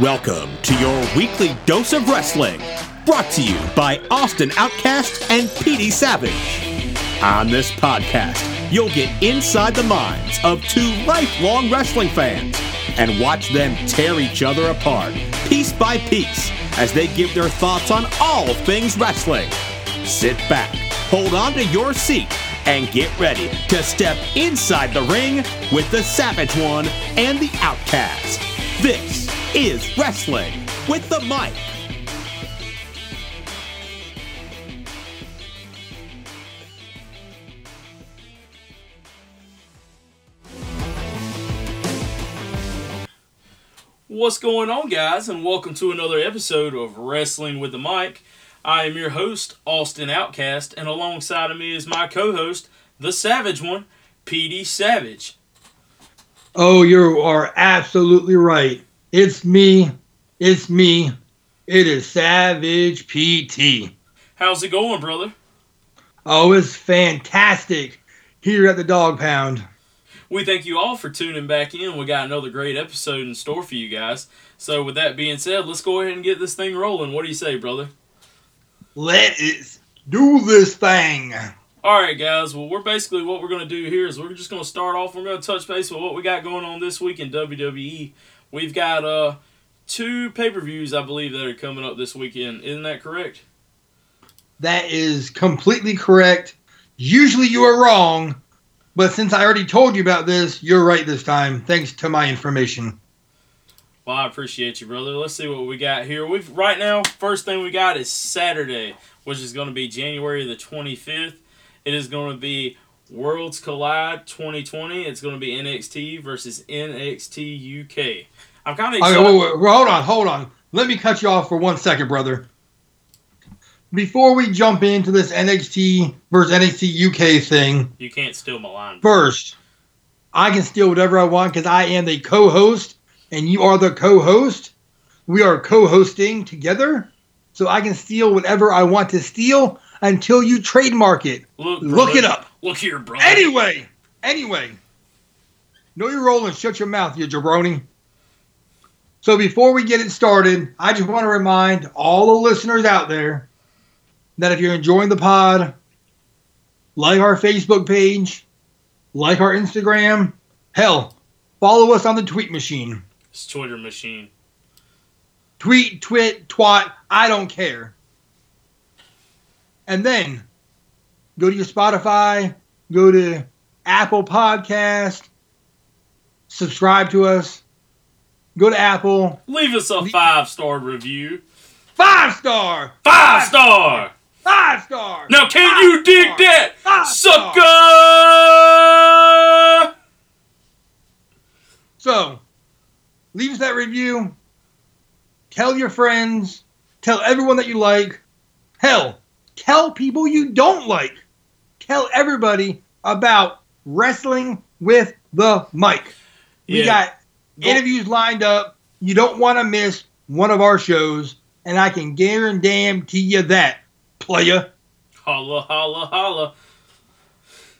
Welcome to your weekly dose of wrestling, brought to you by Austin Outcast and PD Savage. On this podcast, you'll get inside the minds of two lifelong wrestling fans and watch them tear each other apart piece by piece as they give their thoughts on all things wrestling. Sit back, hold on to your seat, and get ready to step inside the ring with the Savage One and the Outcast. This is Wrestling with the Mic. What's going on, guys, and welcome to another episode of Wrestling with the Mic. I am your host, Austin Outcast, and alongside of me is my co host, the Savage One, PD Savage. Oh, you are absolutely right. It's me. It's me. It is Savage PT. How's it going, brother? Oh, it's fantastic here at the Dog Pound. We thank you all for tuning back in. We got another great episode in store for you guys. So, with that being said, let's go ahead and get this thing rolling. What do you say, brother? Let's do this thing. All right, guys. Well, we're basically what we're going to do here is we're just going to start off. We're going to touch base with what we got going on this week in WWE. We've got uh two pay per views, I believe, that are coming up this weekend. Isn't that correct? That is completely correct. Usually you are wrong, but since I already told you about this, you're right this time, thanks to my information. Well, I appreciate you, brother. Let's see what we got here. We've right now. First thing we got is Saturday, which is going to be January the twenty fifth. It is going to be Worlds Collide 2020. It's going to be NXT versus NXT UK. I'm kind of Okay, wait, wait, wait, hold on, hold on. Let me cut you off for one second, brother. Before we jump into this NXT versus NXT UK thing, You can't steal my line. first, I can steal whatever I want because I am the co-host and you are the co-host. We are co-hosting together, so I can steal whatever I want to steal until you trademark it. Look, Look brother. it up. Look here, bro. Anyway, anyway, know your role and shut your mouth, you jabroni. So before we get it started, I just want to remind all the listeners out there that if you're enjoying the pod, like our Facebook page, like our Instagram, hell, follow us on the tweet machine. It's Twitter machine. Tweet, twit, twat, I don't care. And then go to your Spotify, go to Apple Podcast, subscribe to us. Go to Apple, Leave us a five star review. five star, Five star. five star. Now, can Five you dig star. that, Five sucker? So, leave us that review. Tell your friends. Tell everyone that you like. Hell, tell people you don't like. Tell everybody about wrestling with the mic. We Yeah. got Go- interviews lined up. You don't want to miss one of our shows, and I can guarantee you that, playa. Holla, holla, holla.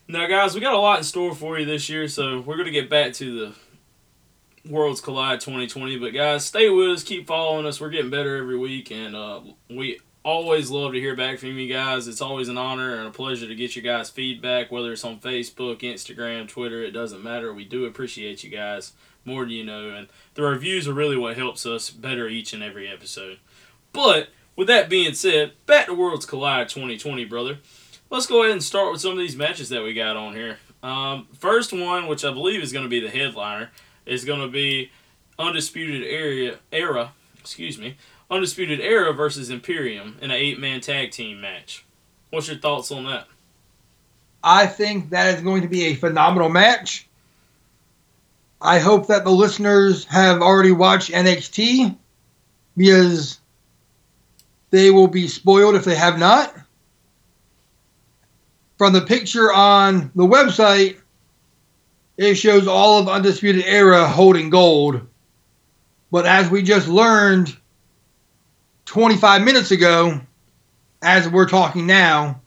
Now, guys, we got a lot in store for you this year, so we're going to get back to the Worlds Collide 2020. But, guys, stay with us, keep following us. We're getting better every week, and uh, we always love to hear back from you guys. It's always an honor and a pleasure to get your guys' feedback, whether it's on Facebook, Instagram, Twitter, it doesn't matter. We do appreciate you guys more than you know, and the reviews are really what helps us better each and every episode. But, with that being said, back to Worlds Collide 2020, brother let's go ahead and start with some of these matches that we got on here. Um, first one, which I believe is going to be the headliner, is going to be Undisputed Era, excuse me, Undisputed Era versus Imperium in an eight-man tag team match. What's your thoughts on that? I think that is going to be a phenomenal match. I hope that the listeners have already watched NXT because they will be spoiled if they have not. From the picture on the website, it shows all of Undisputed Era holding gold. But as we just learned 25 minutes ago, as we're talking now,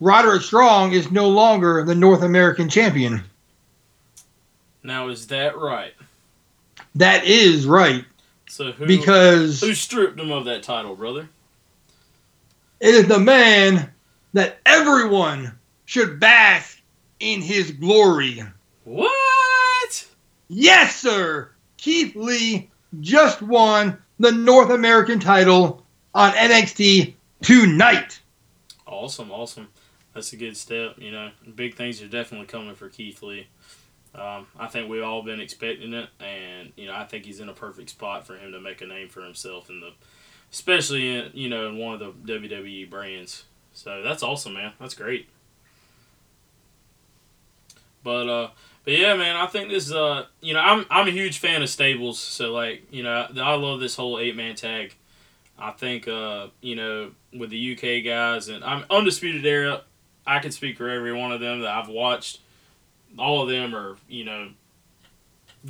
Roderick Strong is no longer the North American champion. Now, is that right? That is right. So who Because who stripped him of that title, brother? it is the man that everyone should bask in his glory. What? Yes, sir. Keith Lee just won the North American title on NXT tonight. Awesome, awesome. That's a good step. You know, big things are definitely coming for Keith Lee. Um, I think we've all been expecting it, and you know, I think he's in a perfect spot for him to make a name for himself in the, especially in you know in one of the WWE brands. So that's awesome, man. That's great. But uh, but yeah, man, I think this uh, you know, I'm I'm a huge fan of stables, so like you know, I love this whole eight man tag. I think uh, you know, with the UK guys and I'm undisputed era. I can speak for every one of them that I've watched. All of them are you know,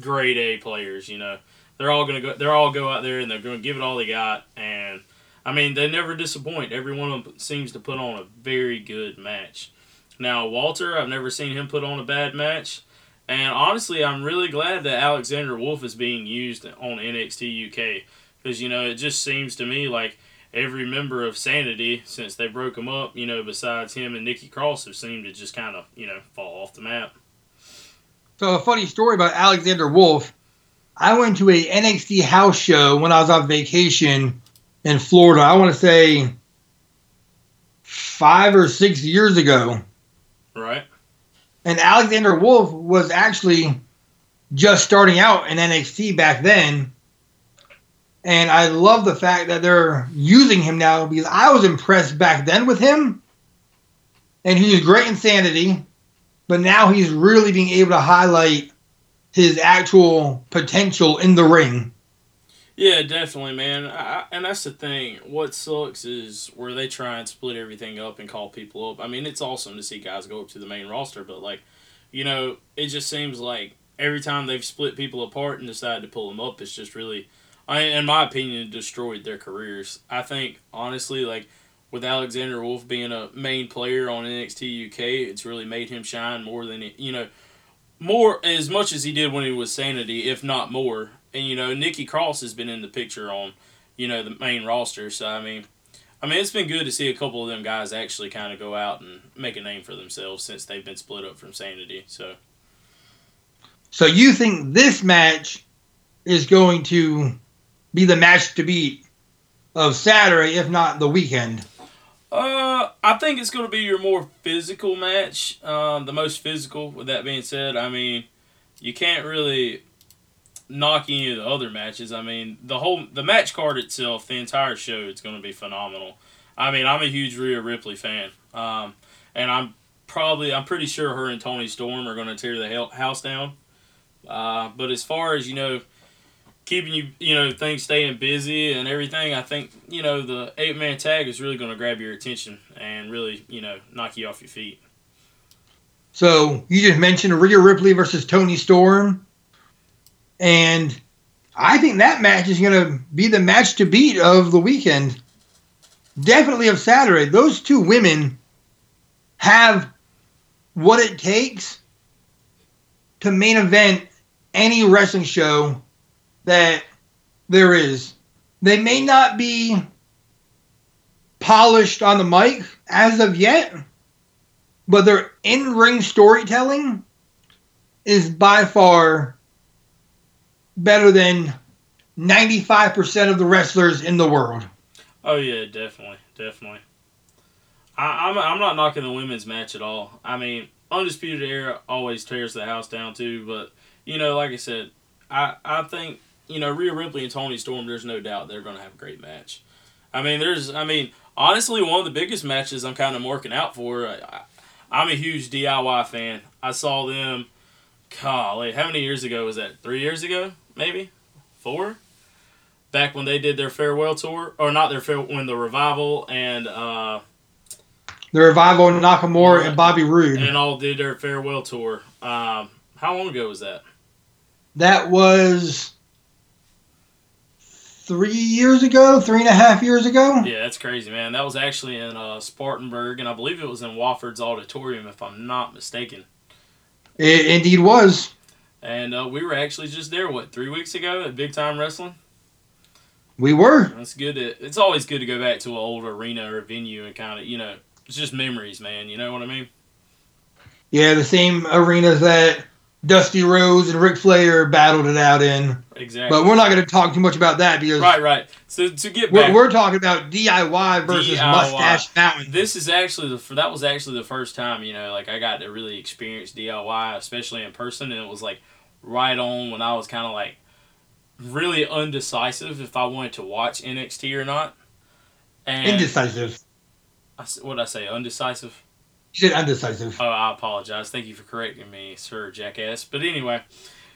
grade A players. You know, they're all gonna go. They're all go out there and they're gonna give it all they got. And I mean, they never disappoint. Every one of them seems to put on a very good match. Now Walter, I've never seen him put on a bad match. And honestly, I'm really glad that Alexander Wolfe is being used on NXT UK because you know it just seems to me like every member of Sanity since they broke him up, you know, besides him and Nikki Cross, have seemed to just kind of you know fall off the map. So a funny story about Alexander Wolfe. I went to a NXT house show when I was on vacation in Florida. I want to say five or six years ago. Right. And Alexander Wolfe was actually just starting out in NXT back then. And I love the fact that they're using him now because I was impressed back then with him. And he was great in Sanity. But now he's really being able to highlight his actual potential in the ring. Yeah, definitely, man. I, and that's the thing. What sucks is where they try and split everything up and call people up. I mean, it's awesome to see guys go up to the main roster, but like, you know, it just seems like every time they've split people apart and decided to pull them up, it's just really, I, in my opinion, destroyed their careers. I think honestly, like with Alexander Wolfe being a main player on NXT UK, it's really made him shine more than it, you know, more as much as he did when he was Sanity, if not more and you know Nikki Cross has been in the picture on you know the main roster. So I mean, I mean it's been good to see a couple of them guys actually kind of go out and make a name for themselves since they've been split up from Sanity. So. So you think this match is going to be the match to beat of Saturday, if not the weekend? I think it's going to be your more physical match. Um, the most physical. With that being said, I mean, you can't really knock any of the other matches. I mean, the whole the match card itself, the entire show, it's going to be phenomenal. I mean, I'm a huge Rhea Ripley fan, um, and I'm probably I'm pretty sure her and Toni Storm are going to tear the house down. Uh, but as far as you know, keeping you you know things staying busy and everything, I think you know the eight man tag is really going to grab your attention and really you know knock you off your feet. So you just mentioned Rhea Ripley versus Toni Storm. And I think that match is going to be the match to beat of the weekend. Definitely of Saturday. Those two women have what it takes to main event any wrestling show that there is. They may not be polished on the mic as of yet, but their in ring storytelling is by far better than 95% of the wrestlers in the world. Oh yeah, definitely, definitely. I, I'm I'm not knocking the women's match at all. I mean, undisputed era always tears the house down too, but you know, like I said, I I think you know Rhea Ripley and Toni Storm. There's no doubt they're going to have a great match. I mean, there's I mean, honestly, one of the biggest matches I'm kind of working out for. I, I'm a huge DIY fan. I saw them. Golly, how many years ago was that? Three years ago? maybe four, back when they did their farewell tour, or not their farewell, when the revival and uh, the revival and Nakamura and Bobby Roode and all did their farewell tour. Um, how long ago was that? That was three years ago, three and a half years ago. Yeah, that's crazy, man. That was actually in uh, Spartanburg, and I believe it was in Wofford's Auditorium, if I'm not mistaken. It indeed was. And uh, we were actually just there, what, three weeks ago at Big Time Wrestling? We were. That's good. To, it's always good to go back to an old arena or venue and kind of, you know, it's just memories, man. You know what I mean? Yeah, the same arenas that Dusty Rhodes and Ric Flair battled it out in. Exactly. But we're not going to talk too much about that because right, right. So to get we're, back, we're talking about DIY versus DIY. Mustache Mountain. this is actually the that was actually the first time you know like I got to really experience DIY, especially in person, and it was like right on when I was kind of like really undecisive if I wanted to watch NXT or not. And Indecisive. what did I say? Undecisive. You said undecisive. Oh, I apologize. Thank you for correcting me, sir, jackass. But anyway,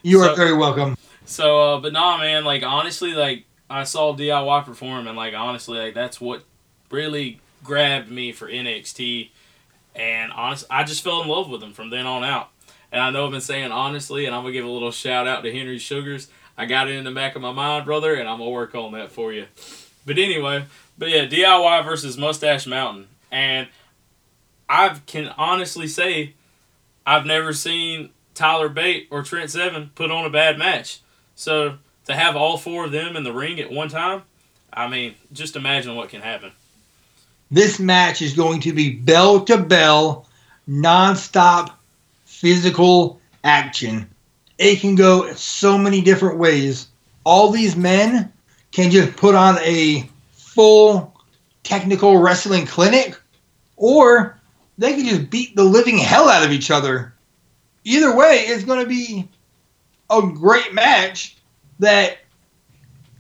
You are so- very welcome. so uh, but nah, man. Like honestly, like I saw DIY perform, and like honestly, like that's what really grabbed me for NXT. And honest, I just fell in love with them from then on out. And I know I've been saying honestly, and I'm gonna give a little shout out to Henry Sugars. I got it in the back of my mind, brother, and I'm gonna work on that for you. But anyway, but yeah, DIY versus Mustache Mountain, and I can honestly say I've never seen Tyler Bate or Trent Seven put on a bad match. So to have all four of them in the ring at one time, I mean, just imagine what can happen. This match is going to be bell to bell, nonstop physical action. It can go so many different ways. All these men can just put on a full technical wrestling clinic, or they can just beat the living hell out of each other. Either way, it's going to be a great match that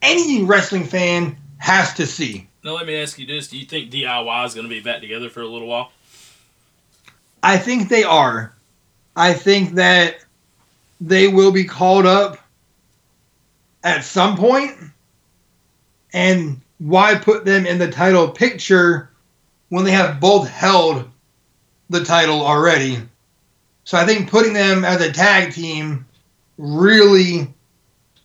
any wrestling fan has to see. Now let me ask you this: Do you think DIY is going to be back together for a little while? I think they are. I think that they will be called up at some point. And why put them in the title picture when they have both held the title already? So I think putting them as a tag team really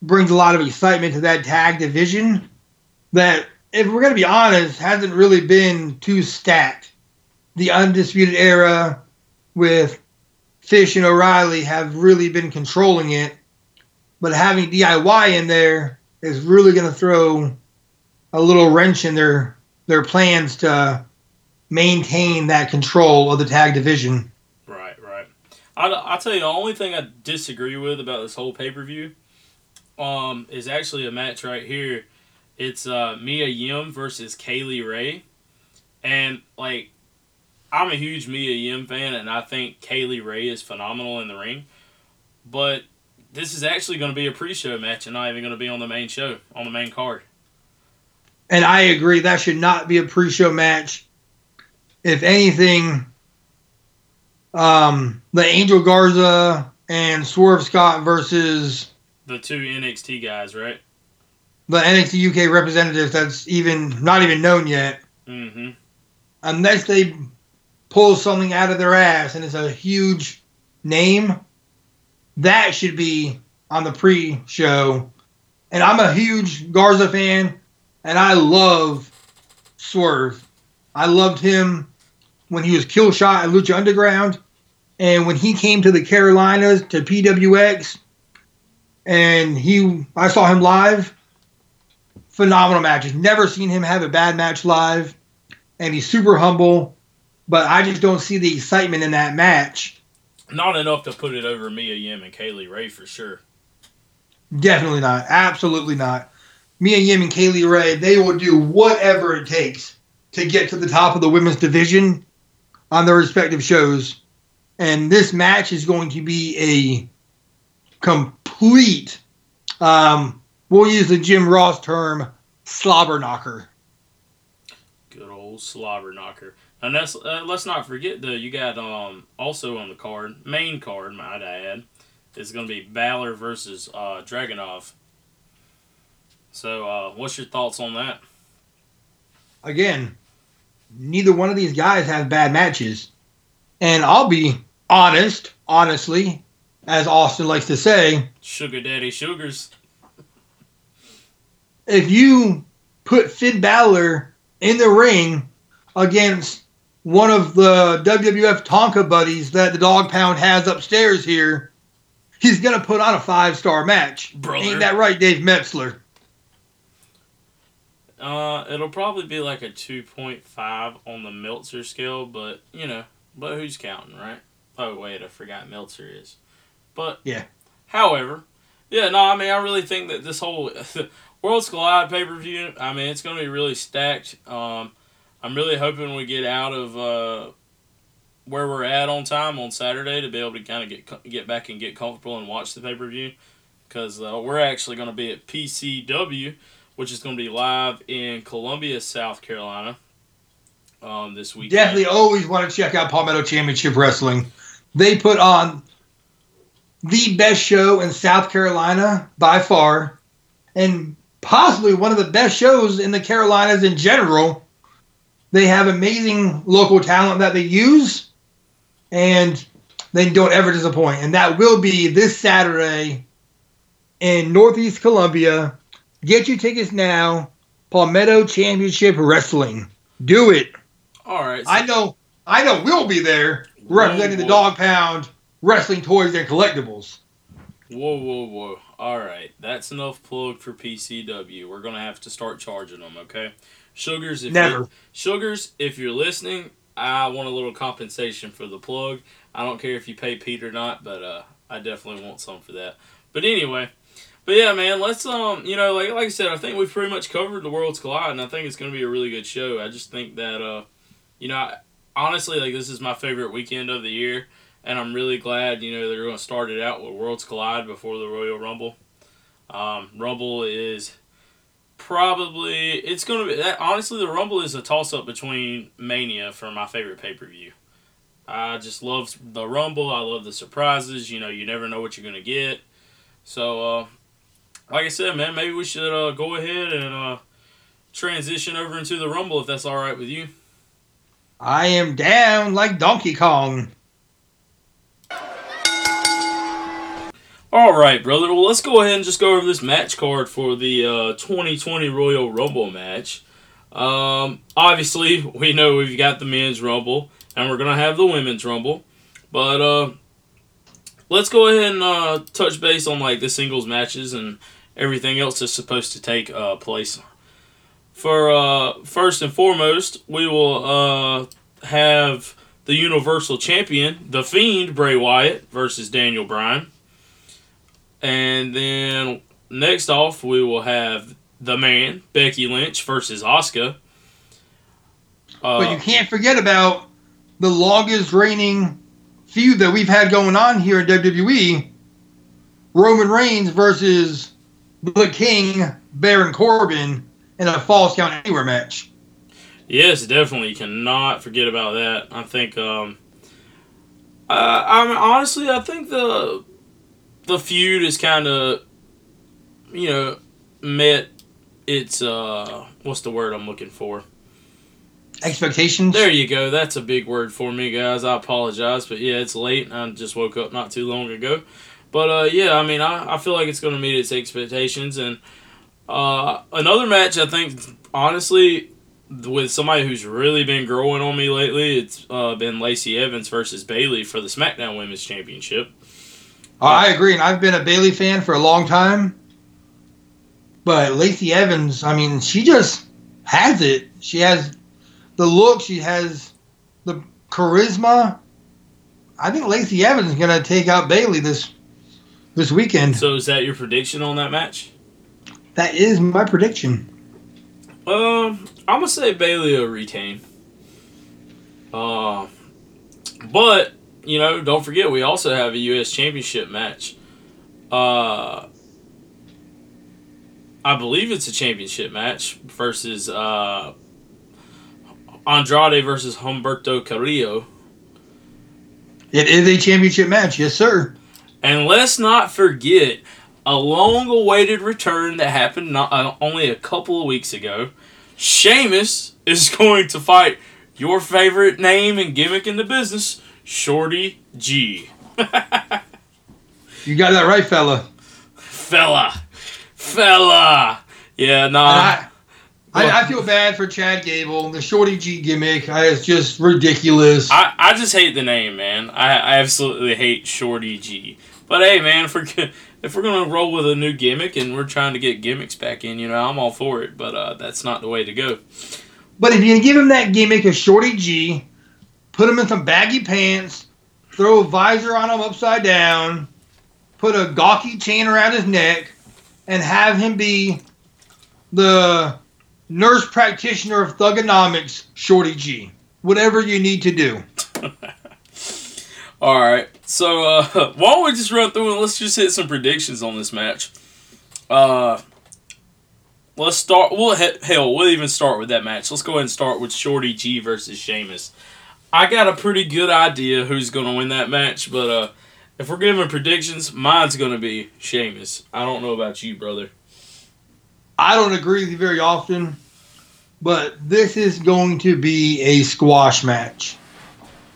brings a lot of excitement to that tag division that if we're going to be honest hasn't really been too stacked. The undisputed era with Fish and O'Reilly have really been controlling it, but having DIY in there is really going to throw a little wrench in their their plans to maintain that control of the tag division. Right, right. I I'll tell you the only thing I disagree with about this whole pay per view, um, is actually a match right here. It's uh, Mia Yim versus Kay Lee Ray, and like, I'm a huge Mia Yim fan, and I think Kay Lee Ray is phenomenal in the ring, but this is actually going to be a pre-show match and not even going to be on the main show on the main card. And I agree that should not be a pre-show match. If anything, um, the Angel Garza and Swerve Scott versus The two NXT guys, right? the NXT UK representatives that's even not even known yet. Mm-hmm. unless they pull something out of their ass and it's a huge name, that should be on the pre-show. And I'm a huge Garza fan, and I love Swerve. I loved him when he was Killshot at Lucha Underground, and when he came to the Carolinas to PWX, and he I saw him live. Phenomenal matches. Never seen him have a bad match live and he's super humble, but I just don't see the excitement in that match. Not enough to put it over Mia Yim and Kay Lee Ray for sure. Definitely not. Absolutely not. And Yim and Kay Lee Ray, they will do whatever it takes to get to the top of the women's division on their respective shows. And this match is going to be a complete, um, we'll use the Jim Ross term, slobber knocker. Good old slobber knocker. And that's uh, let's not forget though. You got um also on the card, main card, might I add, is going to be Balor versus uh, Dragunov. So, uh, what's your thoughts on that? again, neither one of these guys have bad matches. And I'll be honest, honestly, as Austin likes to say, Sugar Daddy Sugars. if you put Finn Balor in the ring against one of the WWF Tonka buddies that the Dog Pound has upstairs here, he's gonna put on a five star match. Brother. Ain't that right, Dave Meltzer? Uh, it'll probably be like a two point five on the Meltzer scale, but you know, but who's counting, right? Oh wait, I forgot Meltzer is. But Yeah. However, yeah, no, I mean, I really think that this whole Worlds Collide pay per view, I mean, it's going to be really stacked. Um, I'm really hoping we get out of uh, where we're at on time on Saturday to be able to kind of get get back and get comfortable and watch the pay per view because uh, we're actually going to be at PCW, which is going to be live in Columbia, South Carolina. Um, this week. Definitely always want to check out Palmetto Championship Wrestling. They put on the best show in South Carolina by far, and possibly one of the best shows in the Carolinas in general. They have amazing local talent that they use, and they don't ever disappoint. And that will be this Saturday in Northeast Columbia. Get your tickets now. Palmetto Championship Wrestling. Do it. All right. so- I know, I know we'll be there representing the. Dog Pound Wrestling Toys and Collectibles. Whoa, whoa, whoa. All right. That's enough plug for PCW. We're going to have to start charging them, okay? Sugars, if Never. Sugars, if you're listening, I want a little compensation for the plug. I don't care if you pay Pete or not, but uh, I definitely want some for that. But anyway, but yeah, man, let's um, you know, like like I said, I think we've pretty much covered the World's Collide, and I think it's going to be a really good show. I just think that uh, you know, I, honestly, like this is my favorite weekend of the year and I'm really glad you know they're going to start it out with Worlds Collide before the Royal Rumble. Um, Rumble is probably it's going to be that, honestly the Rumble is a toss up between Mania for my favorite pay per view. I just love the Rumble. I love the surprises. You know, you never know what you're going to get. So, uh, like I said, man, maybe we should uh, go ahead and uh, transition over into the Rumble if that's all right with you. I am down like Donkey Kong. All right, brother. Well, let's go ahead and just go over this match card for the uh, 2020 Royal Rumble match. Um, obviously, we know we've got the men's Rumble, and we're gonna have the women's Rumble. But uh, let's go ahead and uh, touch base on like the singles matches and everything else is supposed to take uh, place. For uh, first and foremost, we will uh, have the Universal Champion, the Fiend Bray Wyatt versus Daniel Bryan. And then next off, we will have the man, Becky Lynch versus Asuka. Uh, but you can't forget about the longest reigning feud that we've had going on here in WWE Roman Reigns versus the King, Baron Corbin, in a Falls Count Anywhere match. Yes, definitely. You cannot forget about that. I think. Um, uh, I mean, honestly, I think the the feud is kind of, you know, met its uh, what's the word I'm looking for? Expectations? There you go. That's a big word for me, guys. I apologize, but yeah, it's late. I just woke up not too long ago. But uh, yeah, I mean, I, I feel like it's going to meet its expectations. And uh, another match, I think, honestly, with somebody who's really been growing on me lately, it's uh, been Lacey Evans versus Bayley for the SmackDown Women's Championship. Oh, I agree, and I've been a Bayley fan for a long time. But Lacey Evans, I mean, she just has it. She has the look. She has the charisma. I think Lacey Evans is gonna take out Bayley this this weekend. So is that your prediction on that match? That is my prediction. Um, I'm gonna say Bayley will retain. Uh, but you know, don't forget we also have a U.S. Championship match. Uh, I believe it's a championship match versus uh, Andrade versus Humberto Carrillo. It is a championship match, yes, sir. And let's not forget a long-awaited return that happened not, uh, only a couple of weeks ago. Sheamus is going to fight your favorite name and gimmick in the business, Shorty G. You got that right, fella. Fella. Fella. Yeah, nah. I, I, I feel bad for Chad Gable. And the Shorty G gimmick is just ridiculous. I, I just hate the name, man. I, I absolutely hate Shorty G. But hey, man, if we're, if we're gonna roll with a new gimmick and we're trying to get gimmicks back in, you know, I'm all for it. But uh, that's not the way to go. But if you give him that gimmick of Shorty G, put him in some baggy pants, throw a visor on him upside down, put a gawky chain around his neck, and have him be the nurse practitioner of thugonomics, Shorty G. Whatever you need to do. All right. So uh, why don't we just run through and let's just hit some predictions on this match. Uh, let's start. Well, he- hell, we'll even start with that match. Let's go ahead and start with Shorty G versus Sheamus. I got a pretty good idea who's going to win that match, but uh, if we're giving predictions, mine's going to be Sheamus. I don't know about you, brother. I don't agree with you very often, but this is going to be a squash match.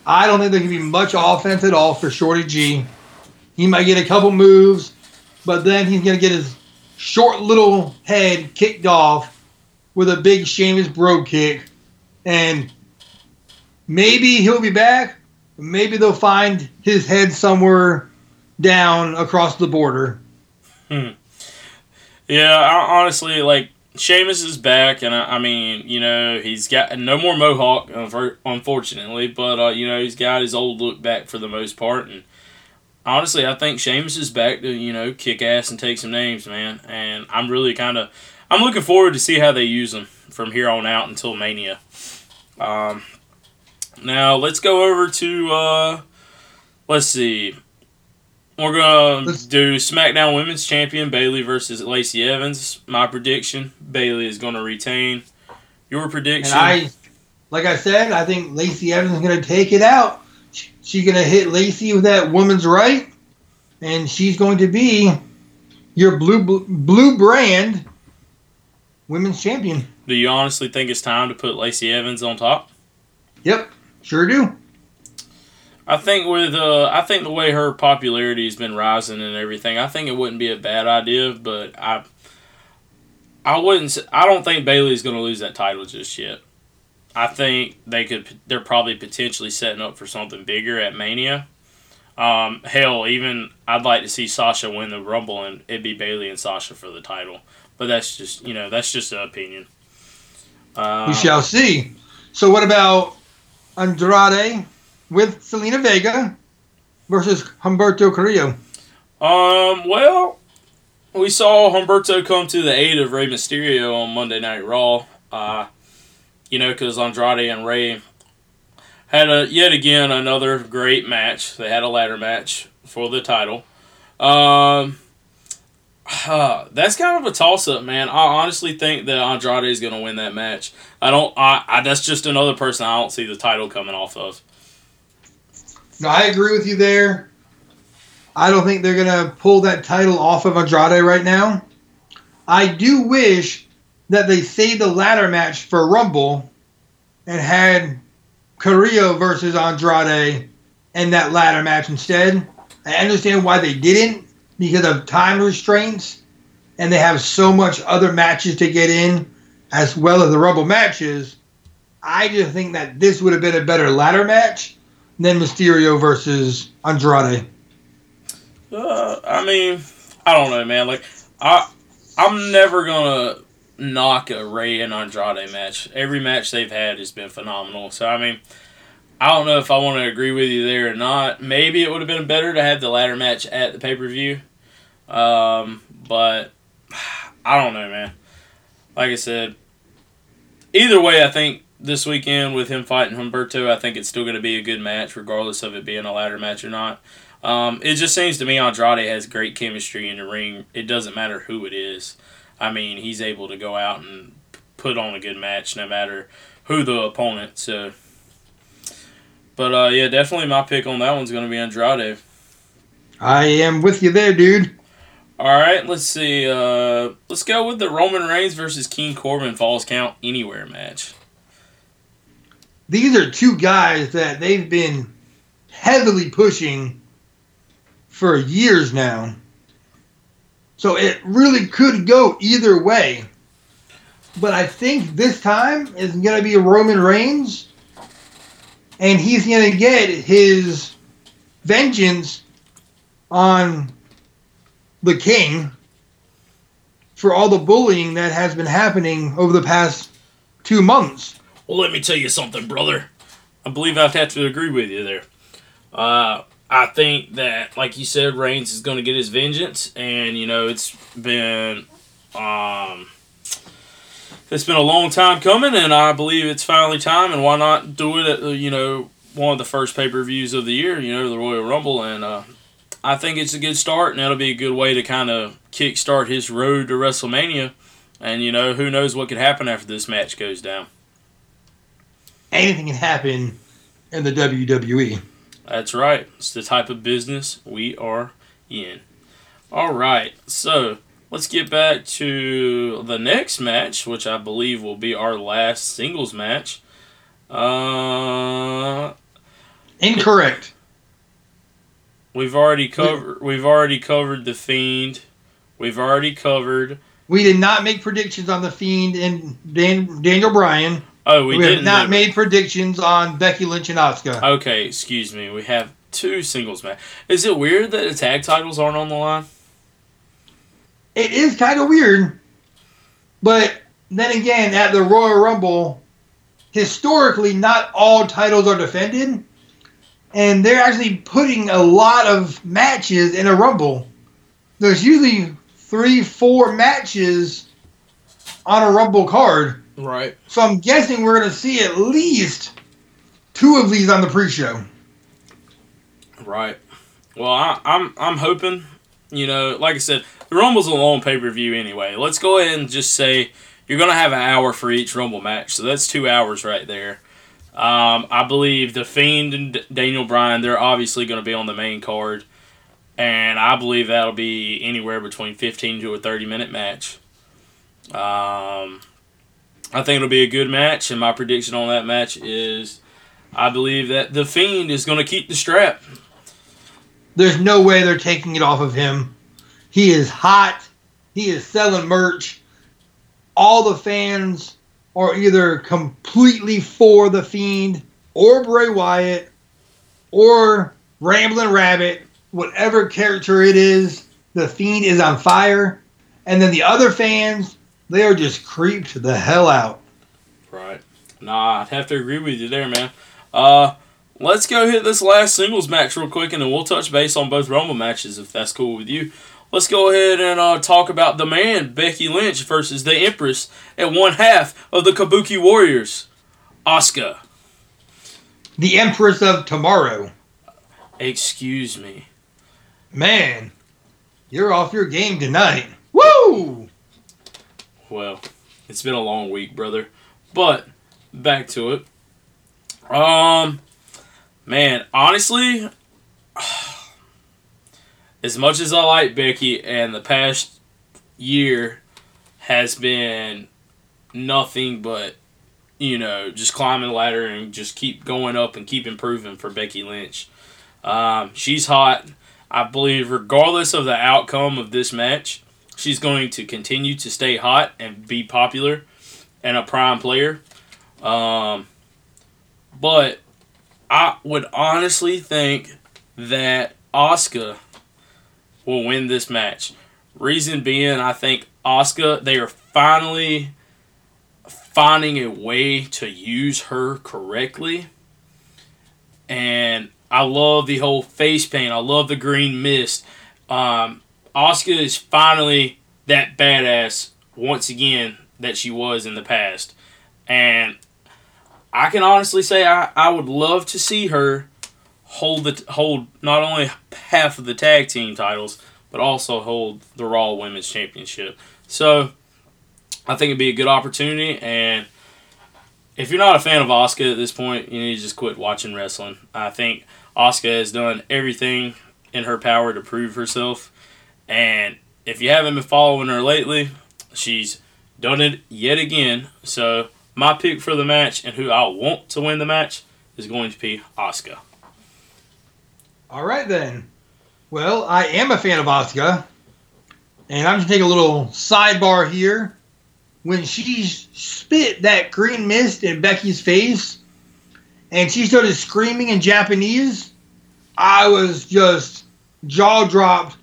I don't think there can be much offense at all for Shorty G. He might get a couple moves, but then he's going to get his short little head kicked off with a big Sheamus bro kick, and maybe he'll be back. Maybe they'll find his head somewhere down across the border. Hmm. Yeah, honestly, like Sheamus is back, and I, I mean, you know, he's got no more mohawk, unfortunately, but uh, you know, he's got his old look back for the most part, and honestly, I think Sheamus is back to you know kick ass and take some names, man, and I'm really kind of, I'm looking forward to see how they use him from here on out until Mania. Um, now let's go over to, uh, let's see. We're gonna Let's- do SmackDown Women's Champion Bayley versus Lacey Evans. My prediction: Bayley is gonna retain. Your prediction? And I, like I said, I think Lacey Evans is going to take it out. She- She's going to hit Lacey with that woman's right, and she's going to be your blue blue brand women's champion. do you honestly think it's time to put Lacey Evans on top? Yep, sure do. I think with uh, I think the way her popularity has been rising and everything, I think it wouldn't be a bad idea. But I, I wouldn't. I don't think Bayley's going to lose that title just yet. I think they could. They're probably potentially setting up for something bigger at Mania. Um, hell, even I'd like to see Sasha win the Rumble and it'd be Bayley and Sasha for the title. But that's just you know that's just an opinion. Uh, we shall see. So, what about Andrade with Zelina Vega versus Humberto Carrillo? Um, well, we saw Humberto come to the aid of Rey Mysterio on Monday Night Raw. Uh, you know, because Andrade and Rey had a yet again another great match. They had a ladder match for the title. Um, that's kind of a toss up, man. I honestly think that Andrade is going to win that match. I don't. I, I that's just another person I don't see the title coming off of. No, I agree with you there. I don't think they're gonna pull that title off of Andrade right now. I do wish that they saved the ladder match for Rumble and had Carrillo versus Andrade in that ladder match instead. I understand why they didn't because of time restraints, and they have so much other matches to get in, as well as the Rumble matches. I just think that this would have been a better ladder match than Mysterio versus Andrade. Uh, I mean, I don't know, man. Like, I, I'm never gonna knock a Rey and Andrade match. Every match they've had has been phenomenal. So I mean, I don't know if I want to agree with you there or not. Maybe it would have been better to have the ladder match at the pay per view. Um, but I don't know, man. Like I said, either way, I think this weekend with him fighting Humberto, I think it's still going to be a good match, regardless of it being a ladder match or not. Um, it just seems to me Andrade has great chemistry in the ring. It doesn't matter who it is. I mean, he's able to go out and put on a good match no matter who the opponent. So, but uh, yeah, definitely my pick on that one's going to be Andrade. I am with you there, dude. All right, let's see. Uh, let's go with the Roman Reigns versus King Corbin Falls Count Anywhere match. These are two guys that they've been heavily pushing for years now. So it really could go either way. but I think this time is going to be Roman Reigns, and he's going to get his vengeance on the king for all the bullying that has been happening over the past two months. Well, let me tell you something, brother. I believe I'd have to agree with you there. Uh, I think that, like you said, Reigns is going to get his vengeance, and you know it's been um, it's been a long time coming, and I believe it's finally time. And why not do it at you know one of the first pay per views of the year? You know, the Royal Rumble, and uh, I think it's a good start, and that'll be a good way to kind of kickstart his road to WrestleMania. And you know, who knows what could happen after this match goes down. Anything can happen in the WWE. That's right. It's the type of business we are in. All right, so let's get back to the next match, which I believe will be our last singles match. Uh, Incorrect. We've already covered. We've already covered the Fiend. We've already covered. We did not make predictions on the Fiend and Dan, Daniel Bryan. Oh, we, We, didn't. have not made predictions on Becky Lynch and Asuka. Okay, excuse me. We have two singles match. Is it weird that the tag titles aren't on the line? It is kind of weird, but then again, at the Royal Rumble, historically, not all titles are defended, and they're actually putting a lot of matches in a Rumble. There's usually three, four matches on a Rumble card, Right. so I'm guessing we're going to see at least two of these on the pre-show. Right. Well, I, I'm I'm hoping. You know, like I said, the Rumble's a long pay per view anyway. Let's go ahead and just say you're gonna have an hour for each Rumble match, so that's two hours right there. Um, I believe the Fiend and D- Daniel Bryan, they're obviously going to be on the main card, and I believe that'll be anywhere between 15 to a 30 minute match. Um, I think it'll be a good match, and my prediction on that match is I believe that the Fiend is going to keep the strap. There's no way they're taking it off of him. He is hot. He is selling merch. All the fans are either completely for the Fiend or Bray Wyatt or Ramblin' Rabbit, whatever character it is. The Fiend is on fire. And then the other fans, they are just creeped the hell out. Right. Nah, I'd have to agree with you there, man. Uh, let's go hit this last singles match real quick, and then we'll touch base on both Rumble matches if that's cool with you. Let's go ahead and uh, talk about the man Becky Lynch versus the Empress at one half of the Kabuki Warriors, Asuka. The Empress of Tomorrow. Excuse me. Man, you're off your game tonight. Woo! Well, it's been a long week, brother. But back to it. Um, man, honestly, as much as I like Becky, and the past year has been nothing but you know just climbing the ladder and just keep going up and keep improving for Becky Lynch. Um, she's hot. I believe, regardless of the outcome of this match, she's going to continue to stay hot and be popular and a prime player. Um, but I would honestly think that Asuka will win this match. Reason being, I think Asuka they are finally finding a way to use her correctly. And I love the whole face paint. I love the green mist. Um, Asuka is finally that badass once again that she was in the past. And I can honestly say I, I would love to see her hold the hold not only half of the tag team titles, but also hold the Raw Women's Championship. So I think it'd be a good opportunity and if you're not a fan of Asuka at this point, you need to just quit watching wrestling. I think Asuka has done everything in her power to prove herself. And if you haven't been following her lately, she's done it yet again. So my pick for the match and who I want to win the match is going to be Asuka. All right then. Well, I am a fan of Asuka, and I'm just take a little sidebar here. when she spit that green mist in Becky's face and she started screaming in Japanese, I was just jaw dropped.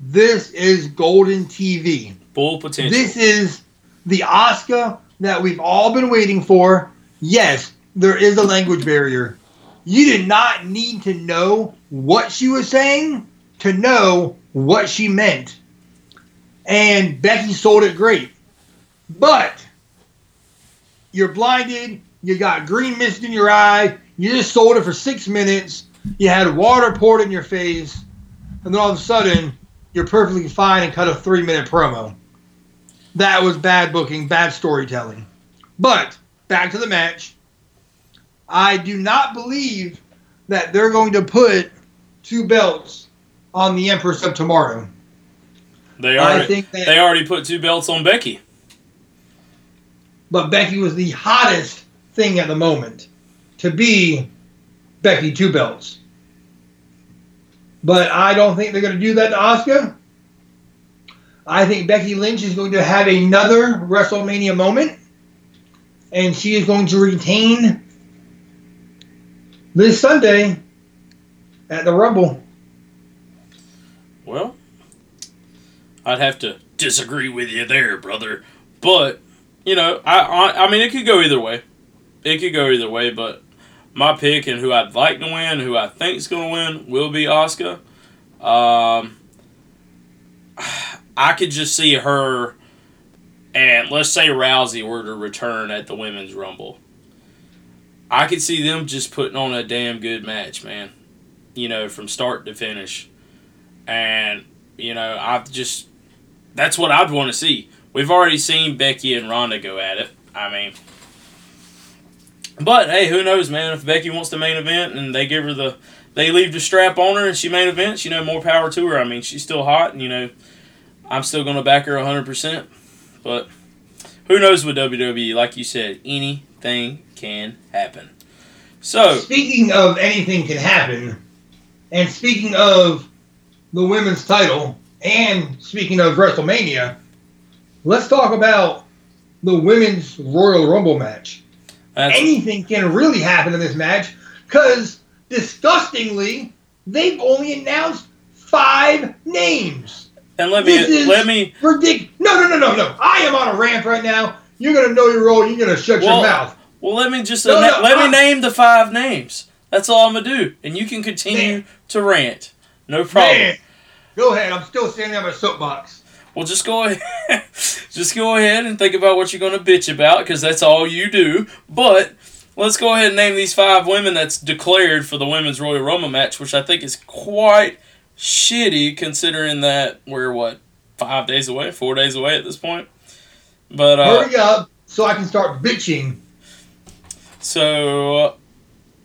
This is golden TV. Full potential. This is the Asuka that we've all been waiting for. Yes, there is a language barrier. You did not need to know what she was saying to know what she meant. And Becky sold it great. But you're blinded, you got green mist in your eye, you just sold it for six minutes, you had water poured in your face, and then all of a sudden, you're perfectly fine and cut a three minute promo. That was bad booking, bad storytelling. But back to the match. I do not believe that they're going to put two belts on the Empress of Tomorrow. They already, they already put two belts on Becky. But Becky was the hottest thing at the moment to be Becky two belts. But I don't think they're going to do that to Asuka. I think Becky Lynch is going to have another WrestleMania moment, and she is going to retain this Sunday at the Rumble. Well, I'd have to disagree with you there, brother. But you know, I, I I mean, it could go either way. It could go either way, but my pick and who I'd like to win, who I think is going to win, will be Asuka. Um, I could just see her, and let's say Rousey were to return at the Women's Rumble. I could see them just putting on a damn good match, man. You know, from start to finish. And, you know, I've just. That's what I'd want to see. We've already seen Becky and Ronda go at it. I mean. But, hey, who knows, man? If Becky wants the main event and they give her the. They leave the strap on her and she main events, you know, more power to her. I mean, she's still hot, and, you know, I'm still to back her 100%. But who knows with WWE? Like you said, anything can happen. So, Speaking of anything can happen, and speaking of the women's title, and speaking of WrestleMania, let's talk about the women's Royal Rumble match. That's, Anything can really happen in this match because, disgustingly, they've only announced five names. and let me This is let me ridiculous. No, no, no, no, no. I am on a rant right now. You're gonna know your role. You're gonna shut Well, your mouth. well let me just No, no, let me I'm- name the five names. That's all I'm gonna do, and you can continue Man. to rant. No problem. Man, go ahead. I'm still standing on my soapbox. Well, just go ahead, just go ahead and think about what you're gonna bitch about, because that's all you do. But let's go ahead and name these five women that's declared for the women's Royal Rumble match, which I think is quite shitty considering that we're what five days away, four days away at this point. But uh, Hurry up so I can start bitching. So uh,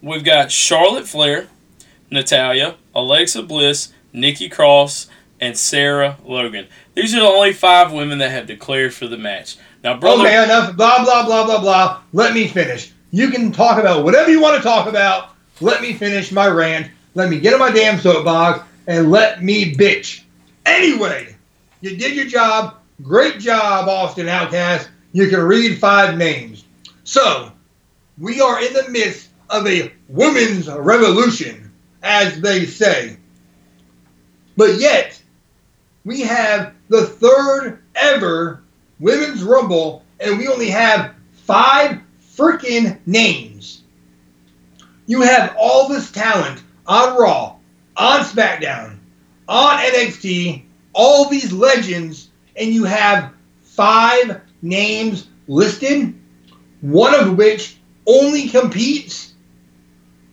we've got Charlotte Flair, Natalya, Alexa Bliss, Nikki Cross, and Sarah Logan. These are the only five women that have declared for the match. Now, brother, Okay, enough. Blah blah blah blah blah. Let me finish. You can talk about whatever you want to talk about. Let me finish my rant. Let me get on my damn soapbox and let me bitch. Anyway, you did your job. Great job, Austin Outcast. You can read five names. So, we are in the midst of a women's revolution, as they say. But yet, we have the third ever women's rumble, and we only have five freaking names. You have all this talent on Raw, on SmackDown, on NXT, all these legends, and you have five names listed, one of which only competes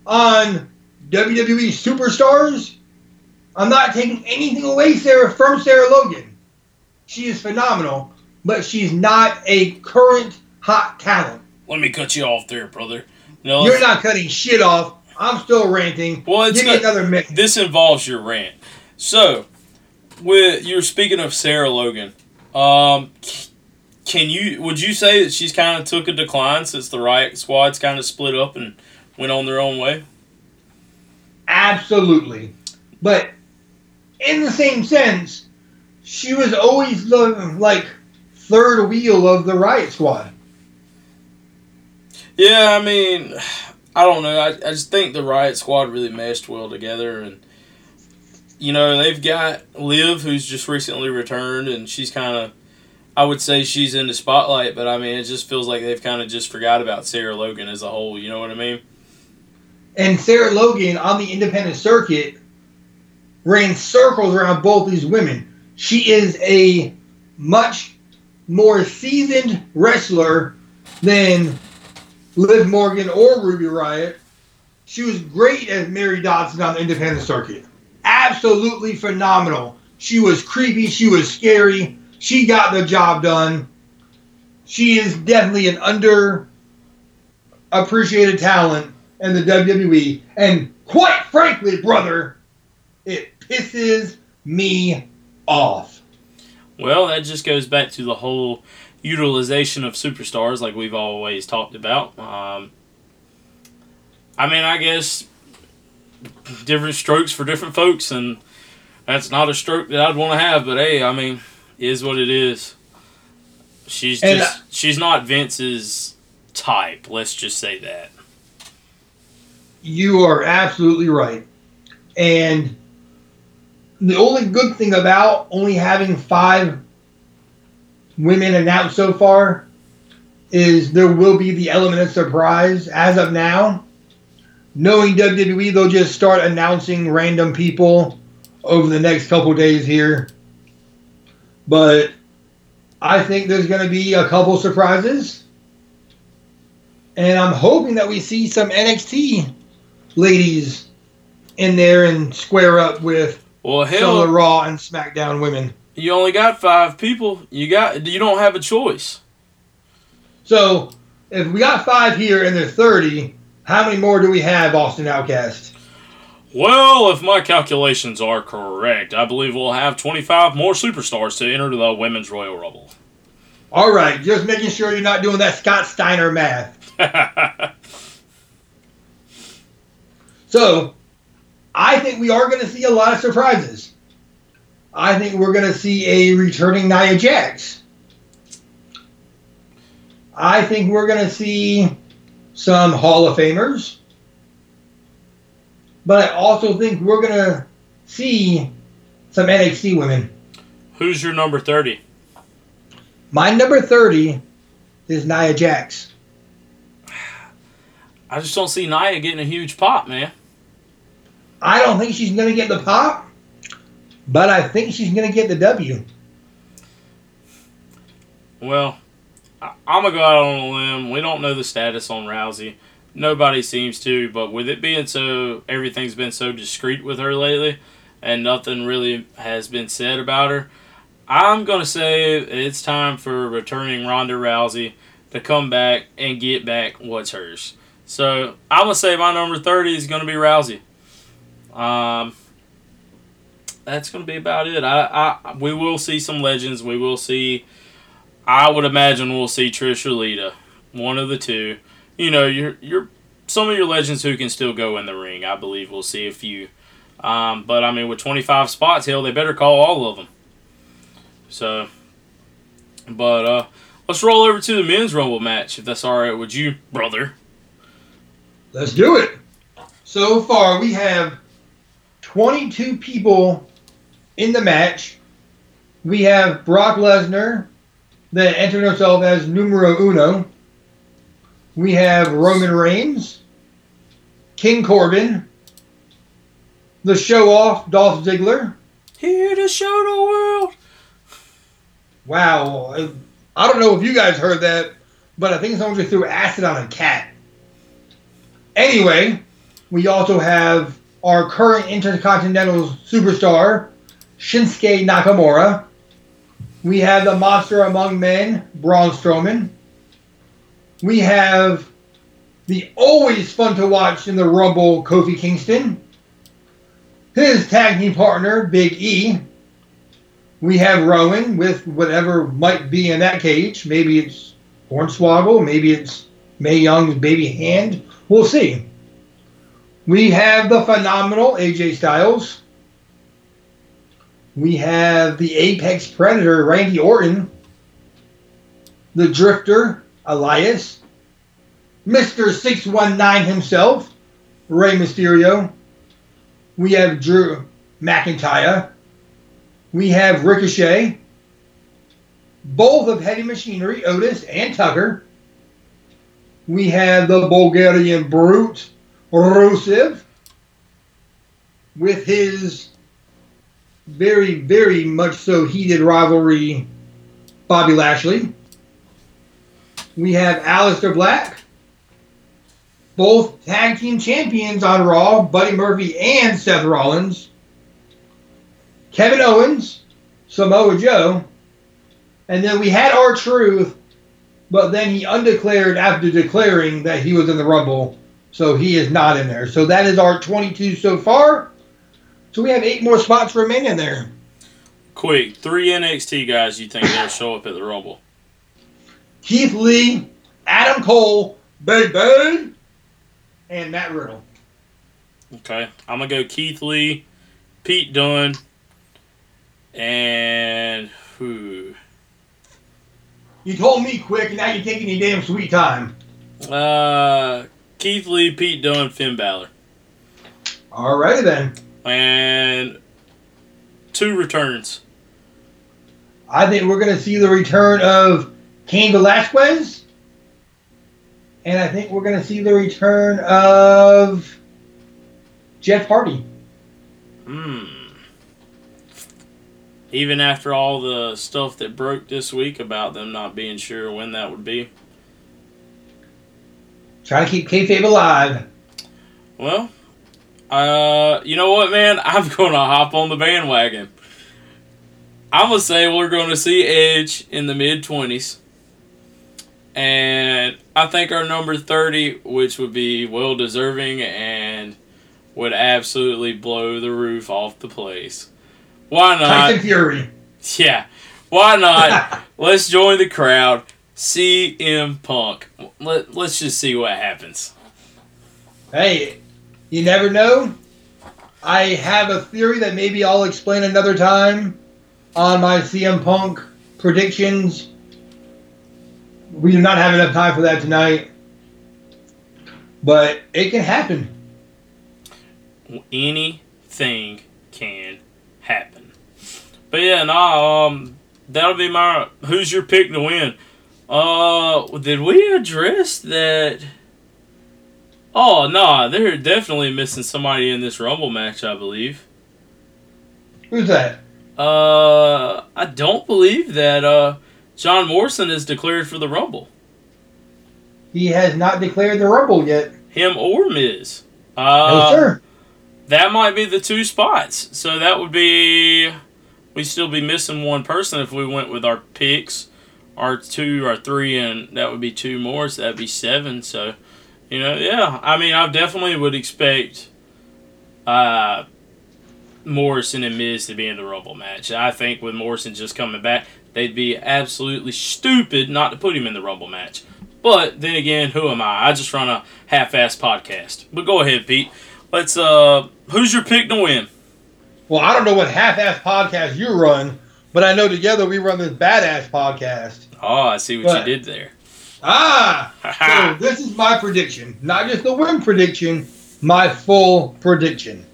on WWE Superstars. I'm not taking anything away Sarah from Sarah Logan. She is phenomenal, but she's not a current hot talent. let me cut you off there, brother. No, You're not cutting shit off. I'm still ranting. Well, it's Give me not- another minute. this involves your rant. So, with you're speaking of Sarah Logan, um, can you would you say that she's kind of took a decline since the Riot Squad's kind of split up and went on their own way? Absolutely. But in the same sense, she was always the like third wheel of the Riot Squad. Yeah, I mean, I don't know. I, I just think the Riot Squad really meshed well together, and you know they've got Liv, who's just recently returned, and she's kind of, I would say she's in the spotlight, but I mean it just feels like they've kind of just forgot about Sarah Logan as a whole. You know what I mean? And Sarah Logan on the independent circuit ran circles around both these women. She is a much more seasoned wrestler than Liv Morgan or Ruby Riot. She was great as Mary Dobson on the independent circuit. Absolutely phenomenal. She was creepy. She was scary. She got the job done. She is definitely an underappreciated talent in the WWE. And quite frankly, brother, it pisses me off. Well, that just goes back to the whole utilization of superstars, like we've always talked about. Um, I mean, I guess different strokes for different folks, and that's not a stroke that I'd want to have. But hey, I mean, is what it is. She's And, just she's not Vince's type. Let's just say that. You are absolutely right. And the only good thing about only having five women announced so far is there will be the element of surprise. As of now, knowing WWE, they'll just start announcing random people over the next couple days here. But I think there's going to be a couple surprises. And I'm hoping that we see some NXT ladies in there and square up with Well, some of the Raw and SmackDown women. you only got five people. You got you don't have a choice. So if we got five here and there's 30, how many more do we have, Austin Outcast? Well, if my calculations are correct, I believe we'll have 25 more superstars to enter the Women's Royal Rumble. All right, just making sure you're not doing that Scott Steiner math. So I think we are going to see a lot of surprises. I think we're going to see a returning Nia Jax. I think we're going to see some Hall of Famers. But I also think we're going to see some NXT women. Who's your number 30? My number 30 is Nia Jax. I just don't see Nia getting a huge pop, man. I don't think she's going to get the pop, but I think she's going to get the W. Well, I'm going to go out on a limb. We don't know the status on Rousey. Nobody seems to, but with it being so, everything's been so discreet with her lately, and nothing really has been said about her. I'm going to say it's time for returning Ronda Rousey to come back and get back what's hers. So I'm going to say my number 30 is going to be Rousey. Um, that's going to be about it. I, I we will see some legends. We will see. I would imagine we'll see Trish or Lita, one of the two. You know, you're you're some of your legends who can still go in the ring. I believe we'll see a few. Um, but I mean, with 25 spots, hell, they better call all of them. So, but uh, let's roll over to the men's rumble match, if that's all right with you, brother. Let's do it. So far, we have 22 people in the match. We have Brock Lesnar that entered himself as numero uno. We have Roman Reigns, King Corbin, the show off Dolph Ziggler. Here to show the world. Wow. I- I don't know if you guys heard that, but I think someone just threw acid on a cat. Anyway, we also have our current Intercontinental superstar, Shinsuke Nakamura. We have the monster among men, Braun Strowman. We have the always fun to watch in the Rumble, Kofi Kingston. His tag team partner, Big E. We have Rowan with whatever might be in that cage. Maybe it's Hornswoggle. Maybe it's Mae Young's baby hand. We'll see. We have the phenomenal AJ Styles. We have the Apex Predator, Randy Orton. the Drifter, Elias, Mr. 619 himself, Rey Mysterio. We have Drew McIntyre. We have Ricochet. Both of Heavy Machinery, Otis and Tucker. We have the Bulgarian Brute, Rusev, with his very, very much so heated rivalry, Bobby Lashley. We have Aleister Black, both tag team champions on Raw, Buddy Murphy and Seth Rollins. Kevin Owens, Samoa Joe, and then we had R-Truth, but then he undeclared after declaring that he was in the Rumble, so he is not in there. So that is our 22 so far. So we have eight more spots remaining there. Quick, three NXT guys you think they'll show up at the Rumble? Keith Lee, Adam Cole, baby, and Matt Riddle. Okay, I'm gonna go Keith Lee, Pete Dunne, and who? You told me quick, and now you're taking your damn sweet time. Uh, Keith Lee, Pete Dunne, Finn Balor, Alrighty then. and two returns. I think we're going to see the return of Cain Velasquez. And I think we're going to see the return of Jeff Hardy. Hmm. Even after all the stuff that broke this week about them not being sure when that would be. Trying to keep kayfabe alive. Well, uh, you know what, man? I'm gonna hop on the bandwagon. I'm gonna say we're gonna see Edge in the mid twenties, and I think our number thirty, which would be well deserving and would absolutely blow the roof off the place. Why not? Tyson Fury. Yeah. Why not? let's join the crowd. CM Punk. Let, let's just see what happens. Hey, you never know. I have a theory that maybe I'll explain another time on my CM Punk predictions. We do not have enough time for that tonight. But it can happen. Anything can happen. But yeah, nah, um, that'll be my. Who's your pick to win? Uh, did we address that? Oh, nah, they're definitely missing somebody in this Rumble match, I believe. Who's that? Uh, I don't believe that uh, John Morrison is declared for the Rumble. He has not declared the Rumble yet. Him or Miz. No, Uh, sir. That might be the two spots. So that would be. We'd still be missing one person if we went with our picks. Our two, our three, and that would be two more. So that'd be seven. So, you know, yeah. I mean, I definitely would expect uh, Morrison and Miz to be in the Rumble match. I think with Morrison just coming back, they'd be absolutely stupid not to put him in the Rumble match. But then again, who am I? I just run a half-ass podcast. But go ahead, Pete. Let's. uh Who's your pick to win? Well, I don't know what half-ass podcast you run, but I know together we run this badass podcast. Oh, I see what But- you did there. Ah! So this is my prediction. Not just the win prediction, my full prediction.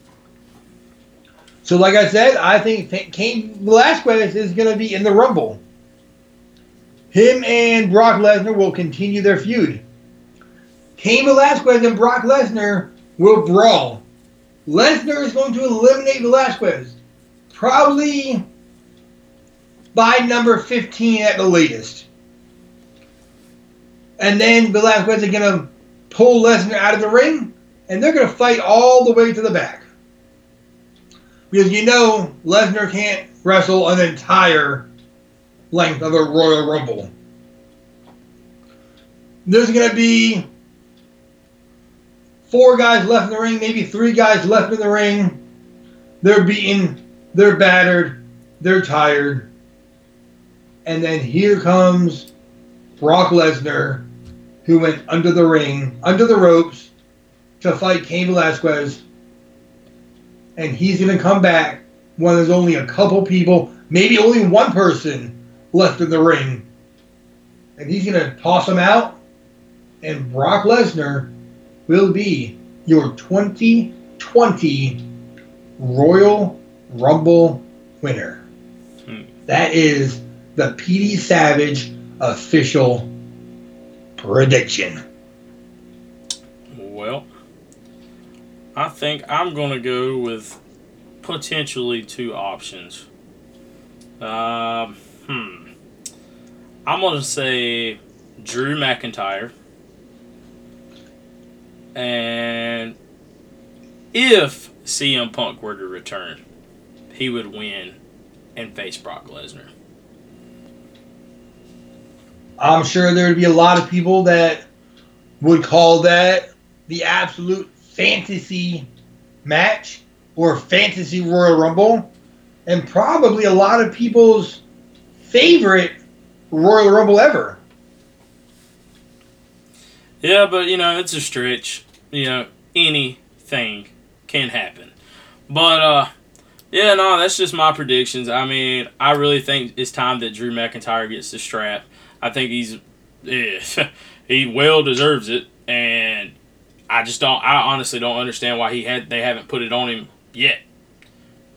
So, like I said, I think Cain Velasquez is going to be in the Rumble. Him and Brock Lesnar will continue their feud. Cain Velasquez and Brock Lesnar will brawl. Lesnar is going to eliminate Velasquez. Probably by number 15 at the latest. And then Velasquez is going to pull Lesnar out of the ring, and they're going to fight all the way to the back. Because you know Lesnar can't wrestle an entire length of a Royal Rumble. There's going to be four guys left in the ring, maybe three guys left in the ring. They're beaten, they're battered, they're tired. And then here comes Brock Lesnar, who went under the ring, under the ropes, to fight Cain Velasquez. And he's going to come back when there's only a couple people, maybe only one person left in the ring. and he's going to toss him out, and Brock Lesnar will be your 2020 Royal Rumble winner. Hmm. That is the PD Savage official prediction. Well, I think I'm going to go with potentially two options. Um, hmm. I'm going to say Drew McIntyre. And if CM Punk were to return, he would win and face Brock Lesnar. I'm sure there would be a lot of people that would call that the absolute fantasy match or fantasy Royal Rumble, and probably a lot of people's favorite Royal Rumble ever. Yeah, but you know, it's a stretch. You know, anything can happen. But uh yeah, no, that's just my predictions. I mean, I really think it's time that Drew McIntyre gets the strap. I think he's yeah, he well deserves it and I just don't I honestly don't understand why he had they haven't put it on him yet.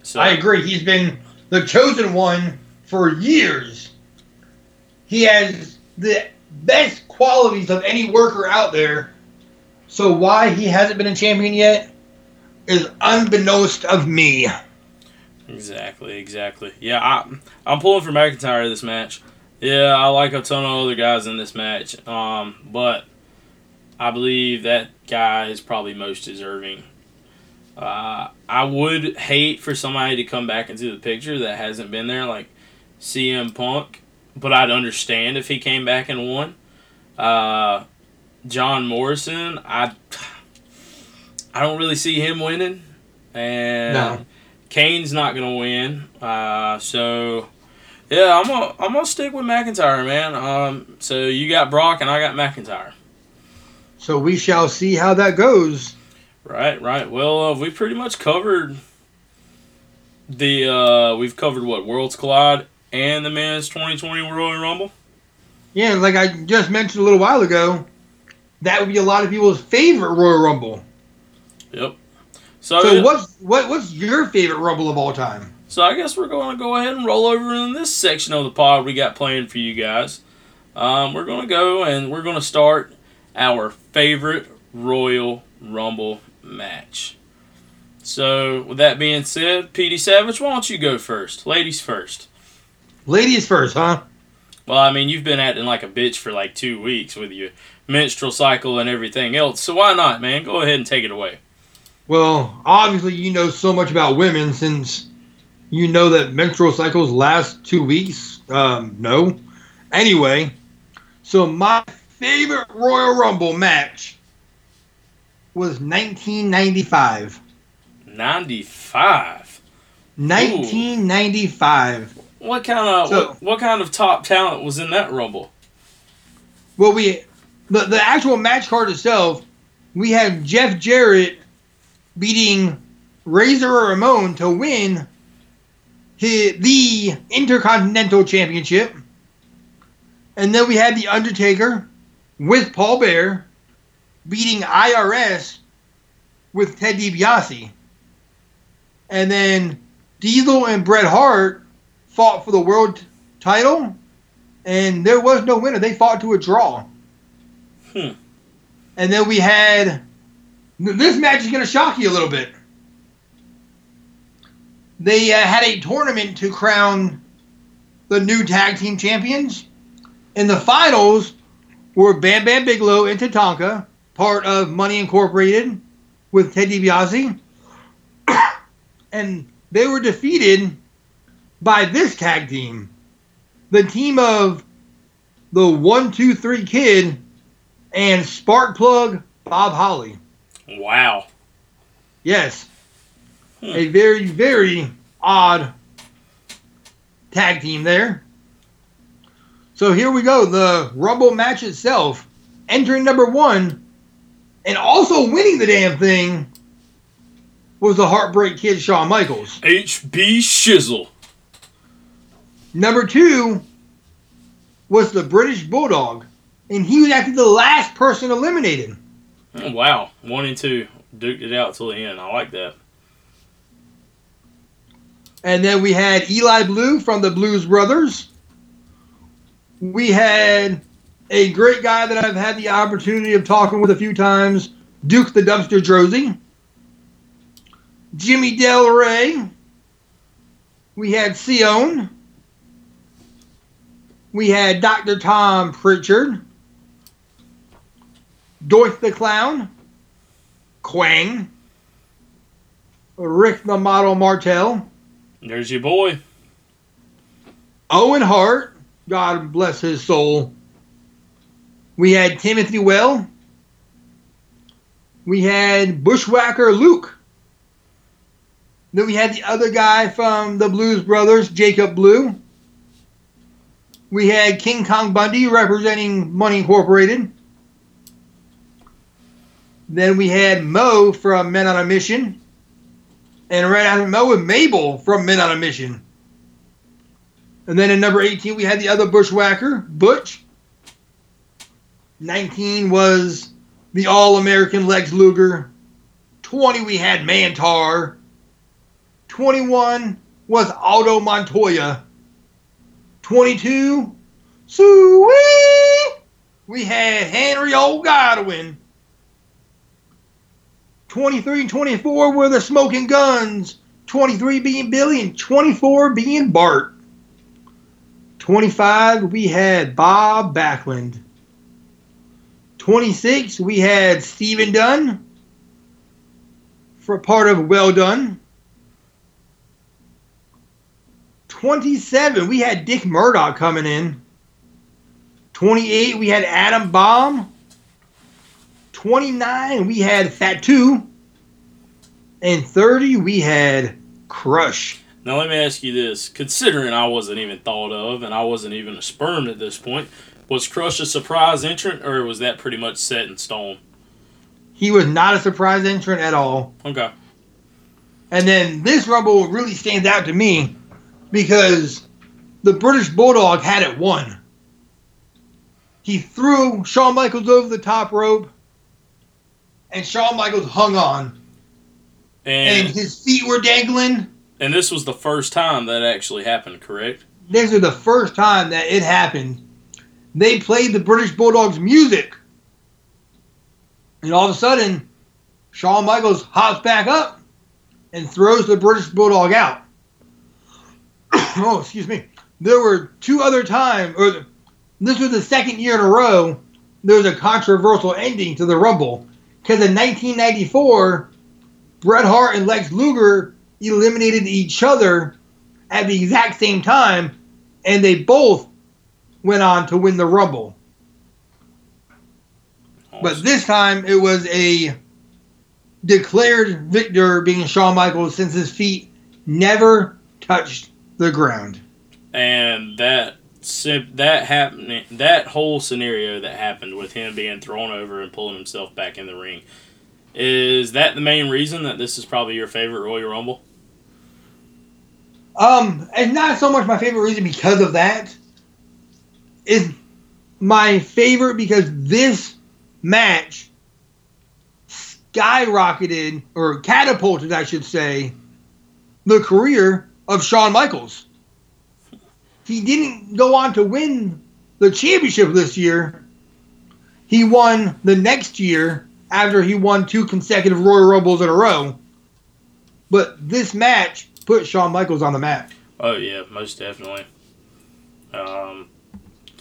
So I agree. He's been the chosen one for years. He has the best qualities of any worker out there. So why he hasn't been a champion yet is unbeknownst of me. Exactly, exactly. Yeah, I, I'm pulling for McIntyre this match. Yeah, I like a ton of other guys in this match, um, but I believe that guy is probably most deserving. Uh, I would hate for somebody to come back into the picture that hasn't been there, like CM Punk, but I'd understand if he came back and won. Uh, John Morrison, I I don't really see him winning, and No. Kane's not gonna win. Uh, so yeah, I'm gonna I'm gonna stick with McIntyre, man. Um, so you got Brock and I got McIntyre. So we shall see how that goes. Right, right. Well, uh, we pretty much covered the uh, we've covered what Worlds Collide and the men's 2020 Royal Rumble. Yeah, like I just mentioned a little while ago, that would be a lot of people's favorite Royal Rumble. Yep. So, So what's what what's your favorite Rumble of all time? So I guess we're going to go ahead and roll over in this section of the pod we got planned for you guys. Um, we're going to go and we're going to start our favorite Royal Rumble match. So with that being said, PD Savage, why don't you go first? Ladies first. Ladies first, huh? Well, I mean, you've been acting like a bitch for like two weeks with your menstrual cycle and everything else. So why not, man? Go ahead and take it away. Well, obviously you know so much about women since you know that menstrual cycles last two weeks. Um, no. Anyway, so my favorite Royal Rumble match was 1995. 95. 1995. What kind of So- what, what kind of top talent was in that Rumble? Well, we the the actual match card itself, we had Jeff Jarrett beating Razor Ramon to win the Intercontinental Championship, and then we had the Undertaker with Paul Bearer beating IRS with Ted DiBiase, and then Diesel and Bret Hart fought for the world title and there was no winner. They fought to a draw. Hmm. And then we had this match is going to shock you a little bit. They uh, had a tournament to crown the new tag team champions. And the finals were Bam Bam Bigelow and Tatanka, part of Money Incorporated, with Ted DiBiase, and they were defeated by this tag team the team of the one two three kid and Sparkplug Bob Holly. Wow. Yes, Hmm. a very very odd tag team there. So here we go. The Rumble match itself, entering number one, and also winning the damn thing was the Heartbreak Kid Shawn Michaels. HB Shizzle. Number two was the British Bulldog, and he was actually the last person eliminated. Oh, wow, one and two duked it out till the end. I like that. And then we had Eli Blue from the Blues Brothers. We had a great guy that I've had the opportunity of talking with a few times, Duke the Dumpster Droese. Jimmy Del Rey. We had Sione. We had Dr. Tom Pritchard. Dorth the Clown. Kwang. Rick the Model Martel. There's your boy. Owen Hart, God bless his soul. We had Timothy Well. We had Bushwhacker Luke. Then we had the other guy from the Blues Brothers, Jacob Blue. We had King Kong Bundy representing Money Incorporated. Then we had Mo from Men on a Mission. And right Mo with Mabel from Men on a Mission. And then in number 18, we had the other Bushwhacker, Butch. 19 was the All American Lex Luger. 20, we had Mantaur. 21 was Aldo Montoya. 22, Sweet! We had Henry Old Godwinn. 23 and 24 were the Smoking Gunns. 23 being Billy and 24 being Bart. 25 we had Bob Backlund. 26 we had Stephen Dunn for part of Well Dunn. 27 we had Dick Murdoch coming in. 28 we had Adam Bomb. 29 we had Fatu. And 30 we had Crush. Now let me ask you this: considering I wasn't even thought of and I wasn't even a sperm at this point, was Crush a surprise entrant or was that pretty much set in stone? He was not a surprise entrant at all. Okay. And then this Rumble really stands out to me because the British Bulldog had it won. He threw Shawn Michaels over the top rope, and Shawn Michaels hung on, And and his feet were dangling. and this was the first time that actually happened, correct? This is the first time that it happened. They played the British Bulldog's music, and all of a sudden, Shawn Michaels hops back up and throws the British Bulldog out. oh, excuse me. There were two other times, or this was the second year in a row, there was a controversial ending to the Rumble. Because in 1994, Bret Hart and Lex Luger eliminated each other at the exact same time, and they both went on to win the Rumble. But this time it was a declared victor being Shawn Michaels since his feet never touched the ground. and that that happening that whole scenario that happened with him being thrown over and pulling himself back in the ring is that the main reason that this is probably your favorite Royal Rumble? Um, and not so much my favorite reason because of that. Is my favorite because this match skyrocketed or catapulted, I should say, the career of Shawn Michaels. He didn't go on to win the championship this year. He won the next year after he won two consecutive Royal Rumbles in a row. But this match put Shawn Michaels on the map. Oh yeah, most definitely. Um,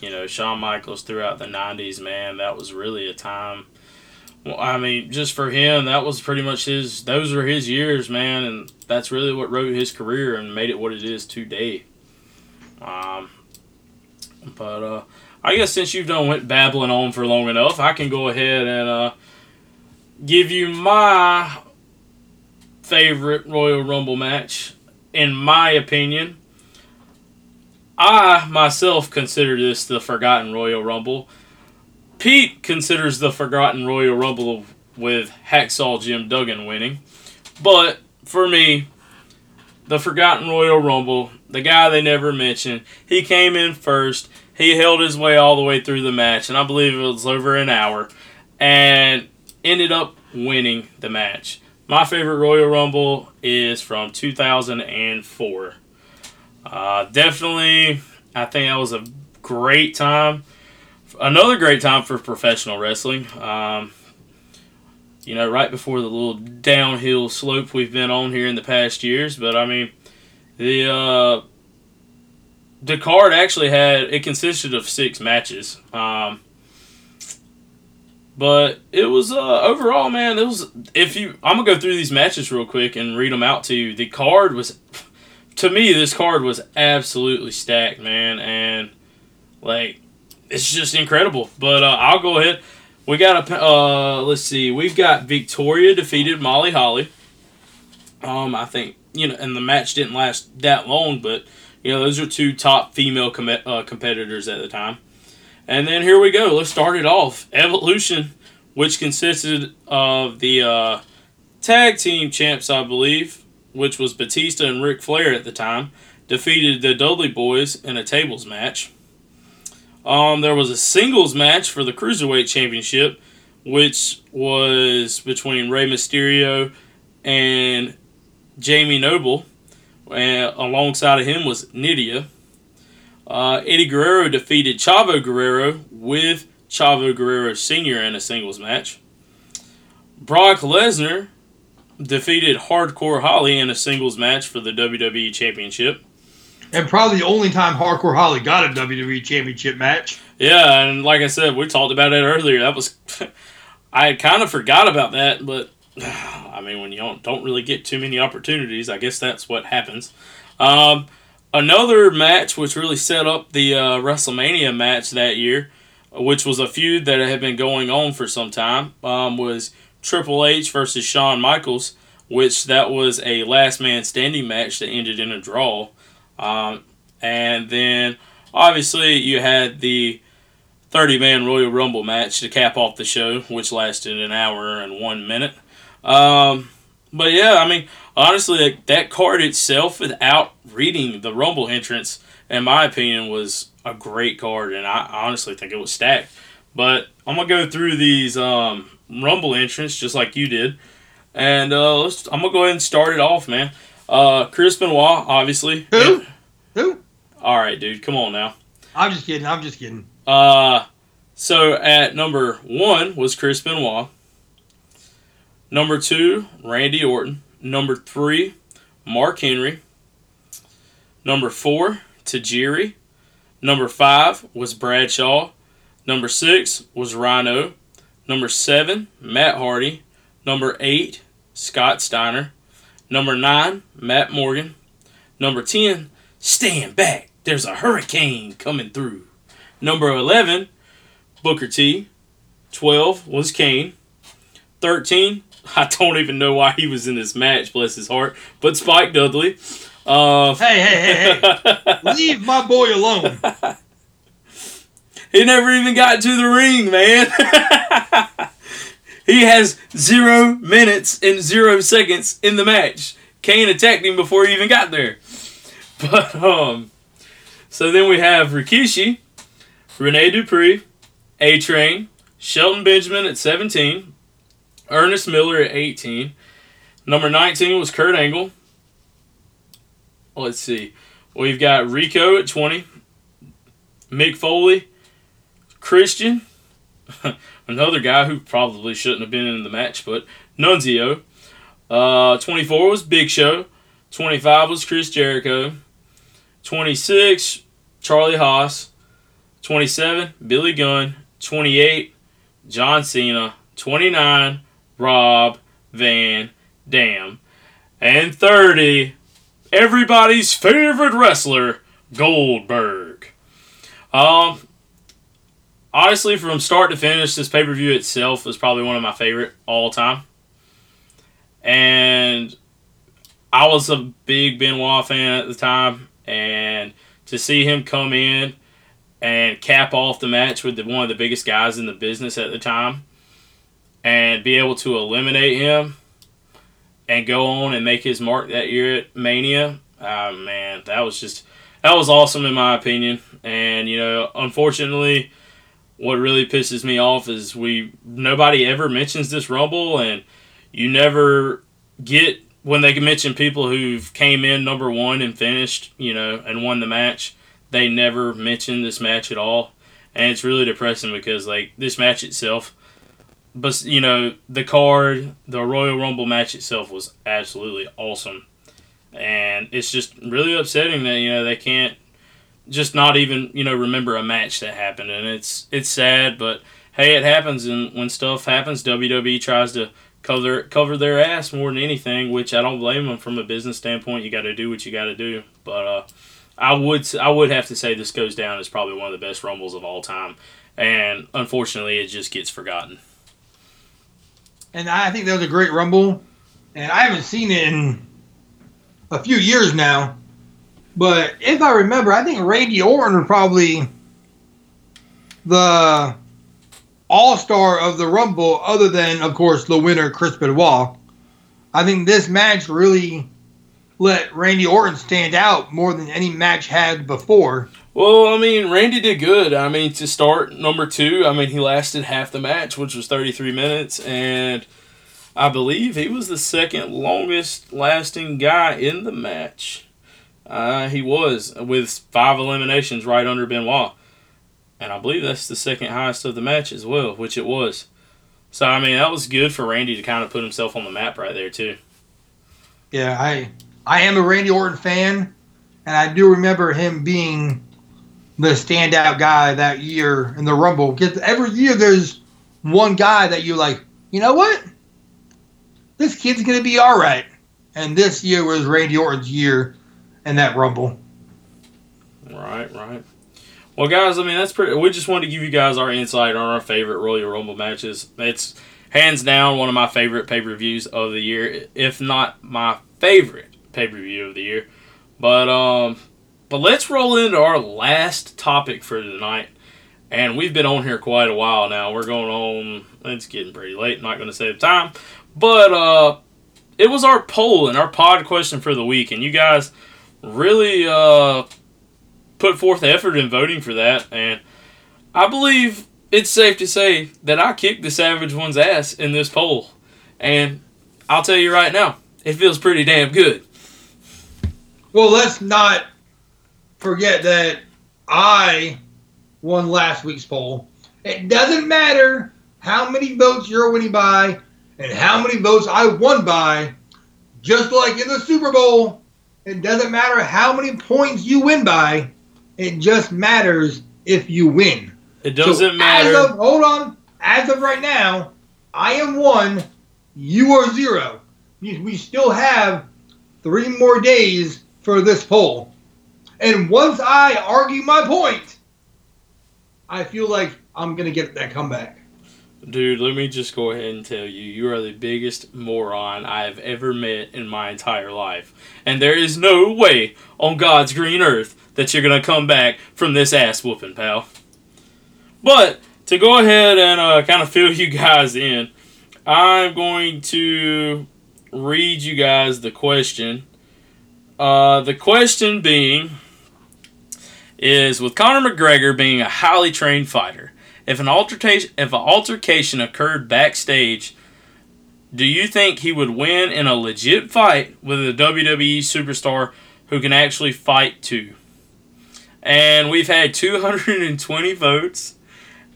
you know, Shawn Michaels throughout the '90s, man, that was really a time. Well, I mean, just for him, that was pretty much his. Those were his years, man, and that's really what wrote his career and made it what it is today. Um, but uh, I guess since you've done went babbling on for long enough, I can go ahead and uh, give you my favorite Royal Rumble match in my opinion. I myself consider this the Forgotten Royal Rumble. Pete considers the Forgotten Royal Rumble with Hacksaw Jim Duggan winning. But for me, the Forgotten Royal Rumble the guy they never mentioned. He came in first. He held his way all the way through the match, and I believe it was over an hour, and ended up winning the match. My favorite Royal Rumble is from 2004. Uh, definitely, I think that was a great time. Another great time for professional wrestling. Um, you know, right before the little downhill slope we've been on here in the past years. But I mean, the uh, the card actually had it consisted of six matches. Um, but it was uh, overall, man. It was if you. I'm gonna go through these matches real quick and read them out to you. The card was, to me, this card was absolutely stacked, man, and like it's just incredible. But uh, I'll go ahead. We got a uh, let's see. We've got Victoria defeated Molly Holly. Um, I think you know, and the match didn't last that long, but you know, those are two top female com- uh, competitors at the time. And then here we go. Let's start it off. Evolution, which consisted of the uh, tag team champs, I believe, which was Batista and Ric Flair at the time, defeated the Dudley Boyz in a tables match. Um, there was a singles match for the Cruiserweight Championship, which was between Rey Mysterio and Jamie Noble. And alongside of him was Nidia. Uh, Eddie Guerrero defeated Chavo Guerrero with Chavo Guerrero Sr. in a singles match. Brock Lesnar defeated Hardcore Holly in a singles match for the WWE Championship. And probably the only time Hardcore Holly got a WWE Championship match. Yeah, and like I said, we talked about it earlier. That was, I kind of forgot about that, but I mean, when you don't, don't really get too many opportunities, I guess that's what happens. Um, another match which really set up the uh, WrestleMania match that year, which was a feud that had been going on for some time, um, was Triple H versus Shawn Michaels, which that was a last man standing match that ended in a draw. Um, and then obviously you had the 30 man Royal Rumble match to cap off the show, which lasted an hour and one minute. Um, but yeah, I mean, honestly, that card itself, without reading the Rumble entrance, in my opinion, was a great card, and I honestly think it was stacked. But I'm gonna go through these um, Rumble entrants just like you did, and uh, let's. I'm gonna go ahead and start it off, man. Uh, Chris Benoit, obviously. Who? Who? All right, dude, come on now. I'm just kidding. I'm just kidding. Uh, so at number one was Chris Benoit. Number two, Randy Orton. Number three, Mark Henry. Number four, Tajiri. Number five was Bradshaw. Number six was Rhino. Number seven, Matt Hardy. Number eight, Scott Steiner. Number nine, Matt Morgan. Number 10, stand back. There's a hurricane coming through. Number 11, Booker T. 12 was Kane. 13, I don't even know why he was in this match, bless his heart, but Spike Dudley. Uh, Hey, hey, hey, hey. Leave my boy alone. he never even got to the ring, man. he has zero minutes and zero seconds in the match. Kane attacked him before he even got there. But um, so then we have Rikishi, Rene Dupree, A Train, Shelton Benjamin at 17, Ernest Miller at 18. Number 19 was Kurt Angle. Let's see. We've got Rico at 20, Mick Foley, Christian, another guy who probably shouldn't have been in the match, but Nunzio. Uh, 24 was Big Show. 25 was Chris Jericho. 26, Charlie Haas. 27, Billy Gunn. 28, John Cena. 29, Rob Van Dam. And 30, everybody's favorite wrestler, Goldberg. Um, honestly, from start to finish, this pay per view itself was probably one of my favorite all time. And I was a big Benoit fan at the time, and to see him come in and cap off the match with the, one of the biggest guys in the business at the time, and be able to eliminate him and go on and make his mark that year at Mania, Ah man, that was just that was awesome in my opinion. And you know, unfortunately, what really pisses me off is we nobody ever mentions this Rumble, and you never get when they mention people who've came in number one and finished, you know, and won the match. They never mention this match at all, and it's really depressing because like this match itself but you know the card, the Royal Rumble match itself was absolutely awesome, and it's just really upsetting that you know they can't just not even you know remember a match that happened, and it's it's sad, but hey, it happens, and when stuff happens, WWE tries to cover cover their ass more than anything, which I don't blame them from a business standpoint. You got to do what you got to do, but uh, I would I would have to say this goes down as probably one of the best rumbles of all time, and unfortunately, it just gets forgotten and I think that was a great Rumble. And I haven't seen it in a few years now. But if I remember, I think Randy Orton was probably the all star of the Rumble, other than, of course, the winner, Chris Benoit. I think this match really let Randy Orton stand out more than any match had before. Well, I mean, Randy did good. I mean, to start number two, I mean, he lasted half the match, which was 33 minutes, and I believe he was the second longest lasting guy in the match. Uh, he was, with five eliminations right under Benoit. And I believe that's the second highest of the match as well, which it was. So, I mean, that was good for Randy to kind of put himself on the map right there, too. Yeah, I I am a Randy Orton fan, and I do remember him being the standout guy that year in the Rumble. Because every year there's one guy that you like, you know what? This kid's gonna be all right. And this year was Randy Orton's year in that Rumble. Right, right. Well, guys, I mean that's pretty. We just wanted to give you guys our insight on our favorite Royal Rumble matches. It's hands down one of my favorite pay per views of the year, if not my favorite pay per view of the year. But um, but let's roll into our last topic for tonight. And we've been on here quite a while now. We're going on, it's getting pretty late, not going to save time. But uh, it was our poll and our pod question for the week. And you guys really uh, put forth effort in voting for that. And I believe it's safe to say that I kicked the Savage One's ass in this poll. And I'll tell you right now, it feels pretty damn good. Well, let's not forget that I won last week's poll. It doesn't matter how many votes you're winning by and how many votes I won by. Just like in the Super Bowl, it doesn't matter how many points you win by. It just matters if you win. It doesn't so matter. Of, hold on. As of right now, I am one. You are zero. We still have three more days for this poll. And once I argue my point, I feel like I'm going to get that comeback. Dude, let me just go ahead and tell you, you are the biggest moron I have ever met in my entire life. And there is no way on God's green earth that you're going to come back from this ass whooping, pal. But to go ahead and uh, kind of fill you guys in, I'm going to read you guys the question. Uh, the question being is with Conor McGregor being a highly trained fighter, if an altercation if an altercation occurred backstage, do you think he would win in a legit fight with a WWE superstar who can actually fight too? And we've had 220 votes.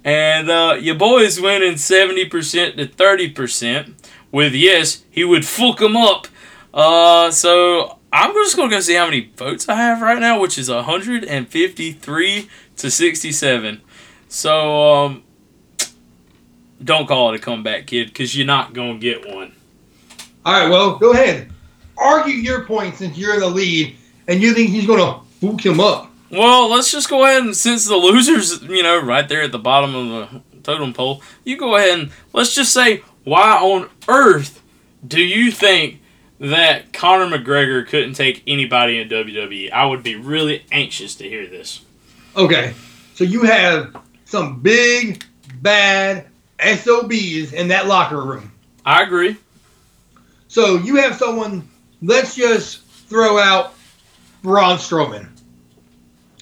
And uh, your boy's winning 70% to 30% with yes, he would fuck him up. Uh, so I'm just going to go see how many votes I have right now, which is 153 to 67. So, um, don't call it a comeback, kid, because you're not going to get one. All right, well, go ahead. Argue your point since you're in the lead, and you think he's going to book him up. Well, let's just go ahead and since the loser's, you know, right there at the bottom of the totem pole, you go ahead and let's just say, why on earth do you think that Conor McGregor couldn't take anybody in WWE. I would be really anxious to hear this. Okay, so you have some big bad SOBs in that locker room. I agree. So you have someone. Let's just throw out Braun Strowman.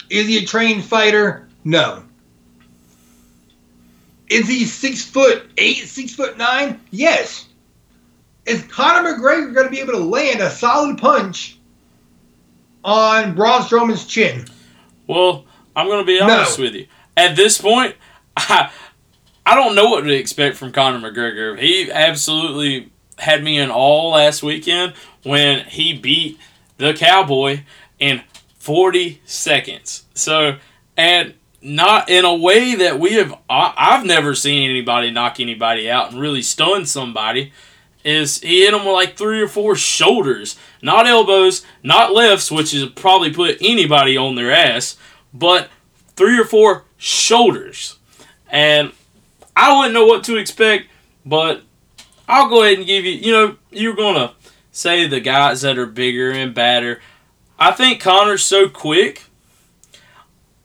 Is he a trained fighter? No. Is he six foot eight, six foot nine? Yes. Is Conor McGregor going to be able to land a solid punch on Braun Strowman's chin? Well, I'm going to be honest No. with you. At this point, I, I don't know what to expect from Conor McGregor. He absolutely had me in all last weekend when he beat the Cowboy in 40 seconds. So, and not in a way that we have, I, I've never seen anybody knock anybody out and really stun somebody. Is he hit him with like three or four shoulders, not elbows, not lefts, which is probably put anybody on their ass, but three or four shoulders. And I wouldn't know what to expect, but I'll go ahead and give you, you know, you're going to say the guys that are bigger and badder. I think Conor's so quick.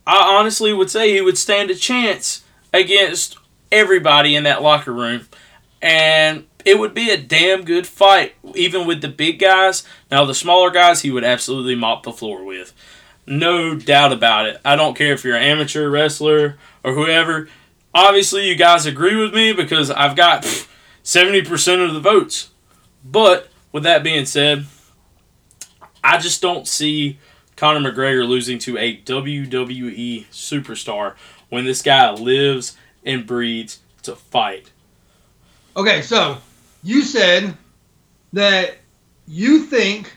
I honestly would say he would stand a chance against everybody in that locker room. And it would be a damn good fight, even with the big guys. Now, the smaller guys, he would absolutely mop the floor with. No doubt about it. I don't care if you're an amateur wrestler or whoever. Obviously, you guys agree with me because I've got pff, 70% of the votes. But with that being said, I just don't see Conor McGregor losing to a WWE superstar when this guy lives and breathes to fight. Okay, so you said that you think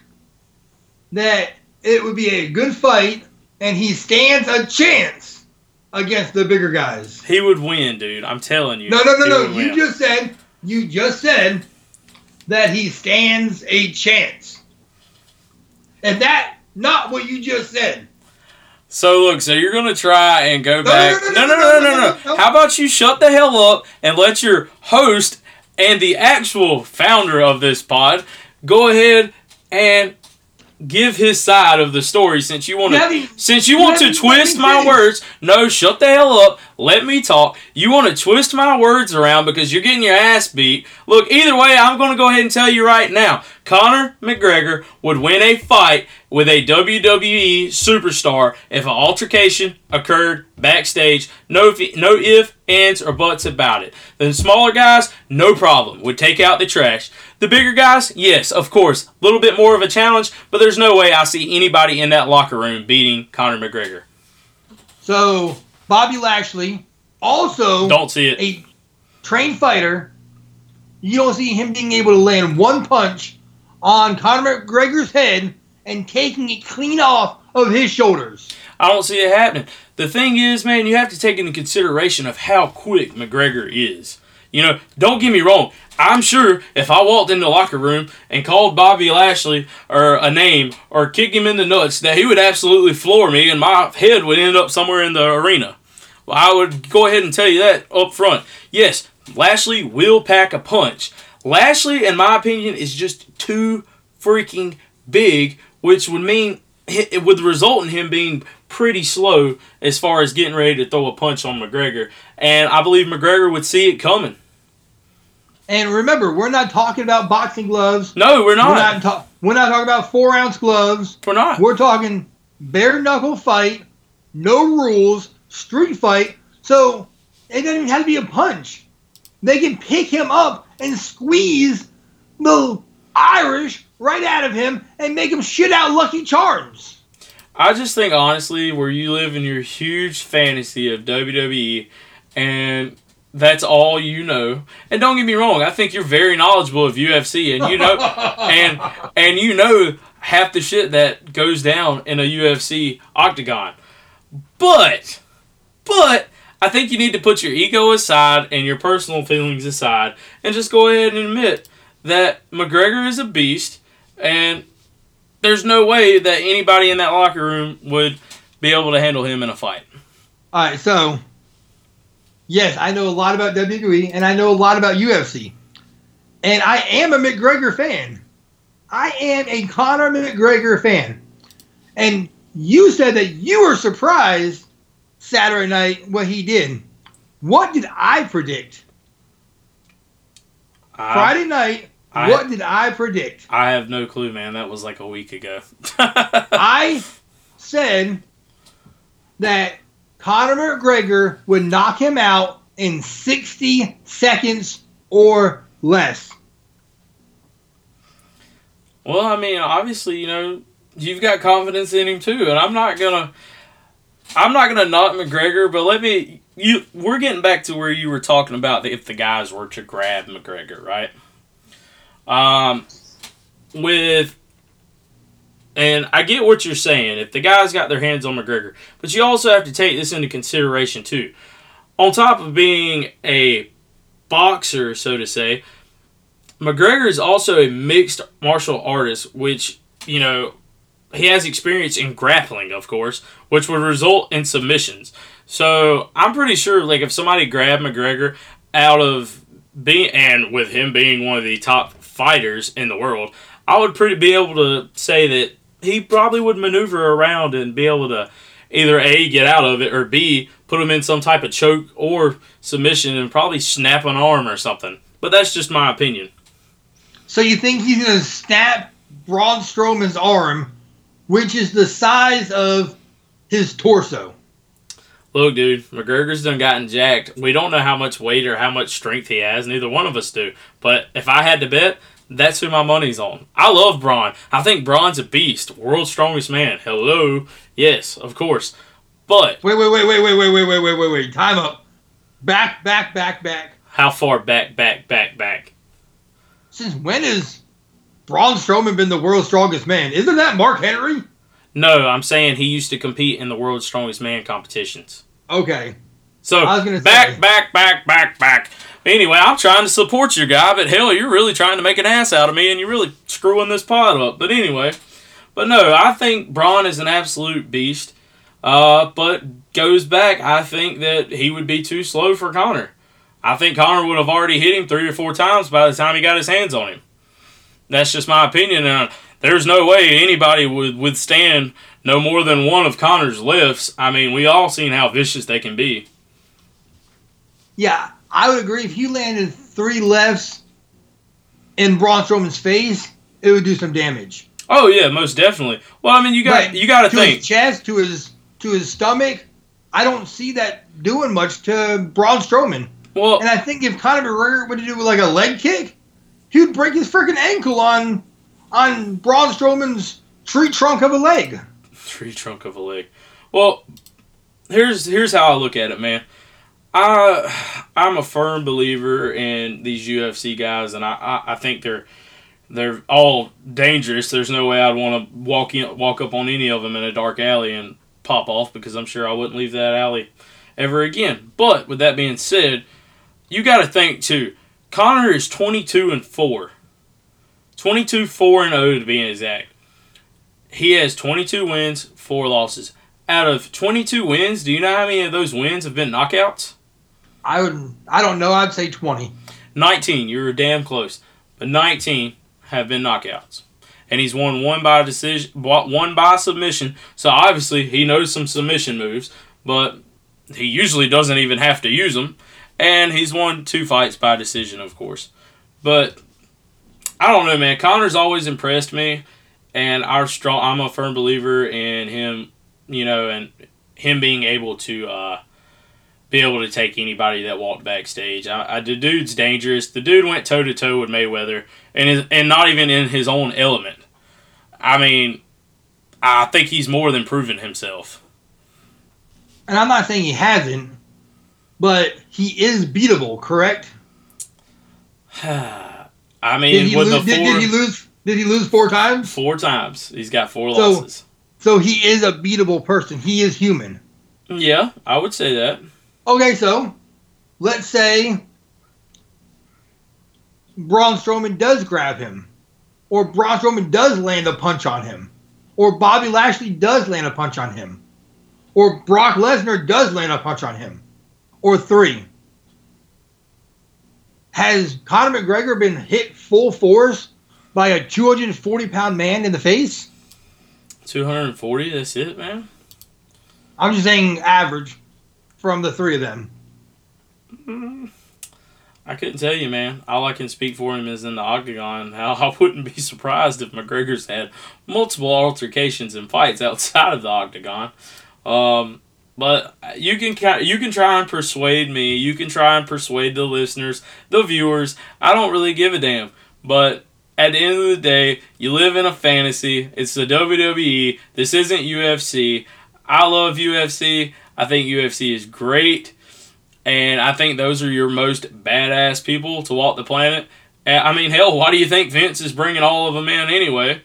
that it would be a good fight and he stands a chance against the bigger guys. He would win, dude. I'm telling you. No, no, no, no. You win. just said you just said that he stands a chance. And that not what you just said. So look, so you're gonna try and go no, back. No no no, no, no, How about you shut the hell up and let your host and the actual founder of this pod go ahead and give his side of the story since you want to since you want to twist my words no shut the hell up let me talk. You want to twist my words around because you're getting your ass beat. Look either way i'm going to go ahead and tell you right now conor mcgregor would win a fight with a wwe superstar if an altercation occurred backstage no no if ands or buts about it the smaller guys no problem would take out the trash the bigger guys, yes, of course, a little bit more of a challenge, but there's no way I see anybody in that locker room beating Conor McGregor. So Bobby Lashley, also Don't see it. a trained fighter, you don't see him being able to land one punch on Conor McGregor's head and taking it clean off of his shoulders. I don't see it happening. The thing is, man, you have to take into consideration of how quick McGregor is. You know, don't get me wrong. I'm sure if I walked in the locker room and called Bobby Lashley or a name or kick him in the nuts, that he would absolutely floor me and my head would end up somewhere in the arena. Well, I would go ahead and tell you that up front. Yes, Lashley will pack a punch. Lashley, in my opinion, is just too freaking big, which would mean it would result in him being pretty slow as far as getting ready to throw a punch on McGregor. And I believe McGregor would see it coming. And remember, we're not talking about boxing gloves. No, we're We're not. not, ta- we're not talking about four ounce gloves. We're not. We're talking bare knuckle fight, no rules, street fight. So it doesn't even have to be a punch. They can pick him up and squeeze the Irish right out of him and make him shit out Lucky Charms. I just think honestly, where you live in your huge fantasy of WWE, and that's all you know. And don't get me wrong, I think you're very knowledgeable of UFC, and you know, and and you know half the shit that goes down in a UFC octagon. But, but I think you need to put your ego aside and your personal feelings aside, and just go ahead and admit that McGregor is a beast, and there's no way that anybody in that locker room would be able to handle him in a fight. All right, so yes, I know a lot about WWE and I know a lot about UFC. And I am a McGregor fan. I am a Conor McGregor fan. And you said that you were surprised Saturday night what he did. What did I predict? I, Friday night, I, what did I predict? I have no clue, man. That was like a week ago. I said that Conor McGregor would knock him out in 60 seconds or less. Well, I mean, obviously, you know, you've got confidence in him too, and I'm not gonna, I'm not gonna knock McGregor, but let me, you, we're getting back to where you were talking about if the guys were to grab McGregor, right? Um, with, and I get what you're saying. If the guys got their hands on McGregor, but you also have to take this into consideration too. On top of being a boxer, so to say, McGregor is also a mixed martial artist, which, you know, he has experience in grappling, of course, which would result in submissions. So I'm pretty sure, like, if somebody grabbed McGregor out of being, and with him being one of the top fighters in the world, I would pretty be able to say that he probably would maneuver around and be able to either A, get out of it, or B, put him in some type of choke or submission and probably snap an arm or something. But that's just my opinion. So you think he's going to snap Braun Strowman's arm, which is the size of his torso? Look, dude, McGregor's done gotten jacked. We don't know how much weight or how much strength he has. Neither one of us do. But if I had to bet, that's who my money's on. I love Braun. I think Braun's a beast. World's strongest man. Hello. Yes, of course. But Wait, wait, wait, wait, wait, wait, wait, wait, wait, wait, wait. Time up. Back, back, back, back. how far back, back, back, back? Since when has Braun Strowman been the world's strongest man? Isn't that Mark Henry? No, I'm saying he used to compete in the world's strongest man competitions. Okay. So I was gonna back, say- back, back, back, back. Anyway, I'm trying to support your guy, but hell, you're really trying to make an ass out of me, and you're really screwing this pod up. But anyway, but no, I think Braun is an absolute beast. Uh, but goes back, I think that he would be too slow for Conor. I think Conor would have already hit him three or four times by the time he got his hands on him. That's just my opinion. And there's no way anybody would withstand no more than one of Conor's lifts. I mean, we all seen how vicious they can be. Yeah, I would agree. If you landed three lefts in Braun Strowman's face, it would do some damage. Oh yeah, most definitely. Well, I mean, you got But you got to to think. his chest, to his to his stomach, I don't see that doing much to Braun Strowman. Well, And I think if Conor McGregor would do like a leg kick, he would break his freaking ankle on on Braun Strowman's tree trunk of a leg. tree trunk of a leg. Well, here's here's how I look at it, man. I I'm a firm believer in these UFC guys, and I, I, I think they're they're all dangerous. There's no way I'd want to walk in walk up on any of them in a dark alley and pop off because I'm sure I wouldn't leave that alley ever again. But with that being said, you got to think too. Conor is 22 and four. 22 4 and 0 to be exact. He has 22 wins, 4 losses. Out of 22 wins, do you know how many of those wins have been knockouts? I would I don't know, I'd say 20. 19. You were damn close. But 19 have been knockouts. And he's won one by decision, one by submission. So obviously he knows some submission moves, but he usually doesn't even have to use them. And he's won two fights by decision, of course. But I don't know, man. Conor's always impressed me, and our strong. I'm a firm believer in him, you know, and him being able to uh, be able to take anybody that walked backstage. I, I, the dude's dangerous. The dude went toe to toe with Mayweather, and is, and not even in his own element. I mean, I think he's more than proven himself. And I'm not saying he hasn't, but he is beatable, correct? I Did mean, he, with lose, the did, did he lose did he lose four times? four times, he's got four So- losses. So he is a beatable person. He is human. Yeah, I would say that. Okay, so let's say Braun Strowman does grab him, or Braun Strowman does land a punch on him, or Bobby Lashley does land a punch on him, or Brock Lesnar does land a punch on him, or three. Has Conor McGregor been hit full force by a 240 pound man in the face? 240, that's it, man. I'm just saying average from the three of them. I couldn't tell you, man. All I can speak for him is in the octagon. How I wouldn't be surprised if McGregor's had multiple altercations and fights outside of the octagon. Um, but you can you can try and persuade me. You can try and persuade the listeners, the viewers. I don't really give a damn. But at the end of the day, you live in a fantasy. It's the WWE. This isn't UFC. I love UFC. I think UFC is great. And I think those are your most badass people to walk the planet. I mean, hell, why do you think Vince is bringing all of them in anyway?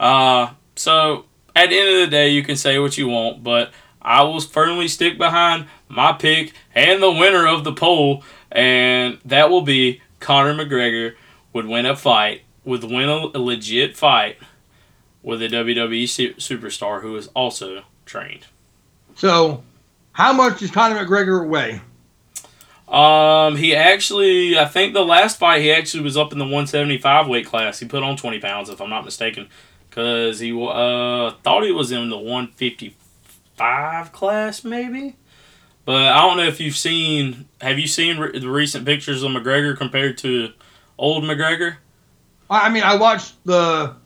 Uh, so, at the end of the day, you can say what you want, but I will firmly stick behind my pick and the winner of the poll, and that will be Conor McGregor would win a fight, would win a, legit fight with a WWE superstar who is also trained. So, how much does Conor McGregor weigh? Um, he actually, I think the last fight he actually was up in the 175 weight class. He put on 20 pounds, if I'm not mistaken, because he uh thought he was in the 155 class, maybe. But I don't know if you've seen. Have you seen re- the recent pictures of McGregor compared to old McGregor? I mean, I watched the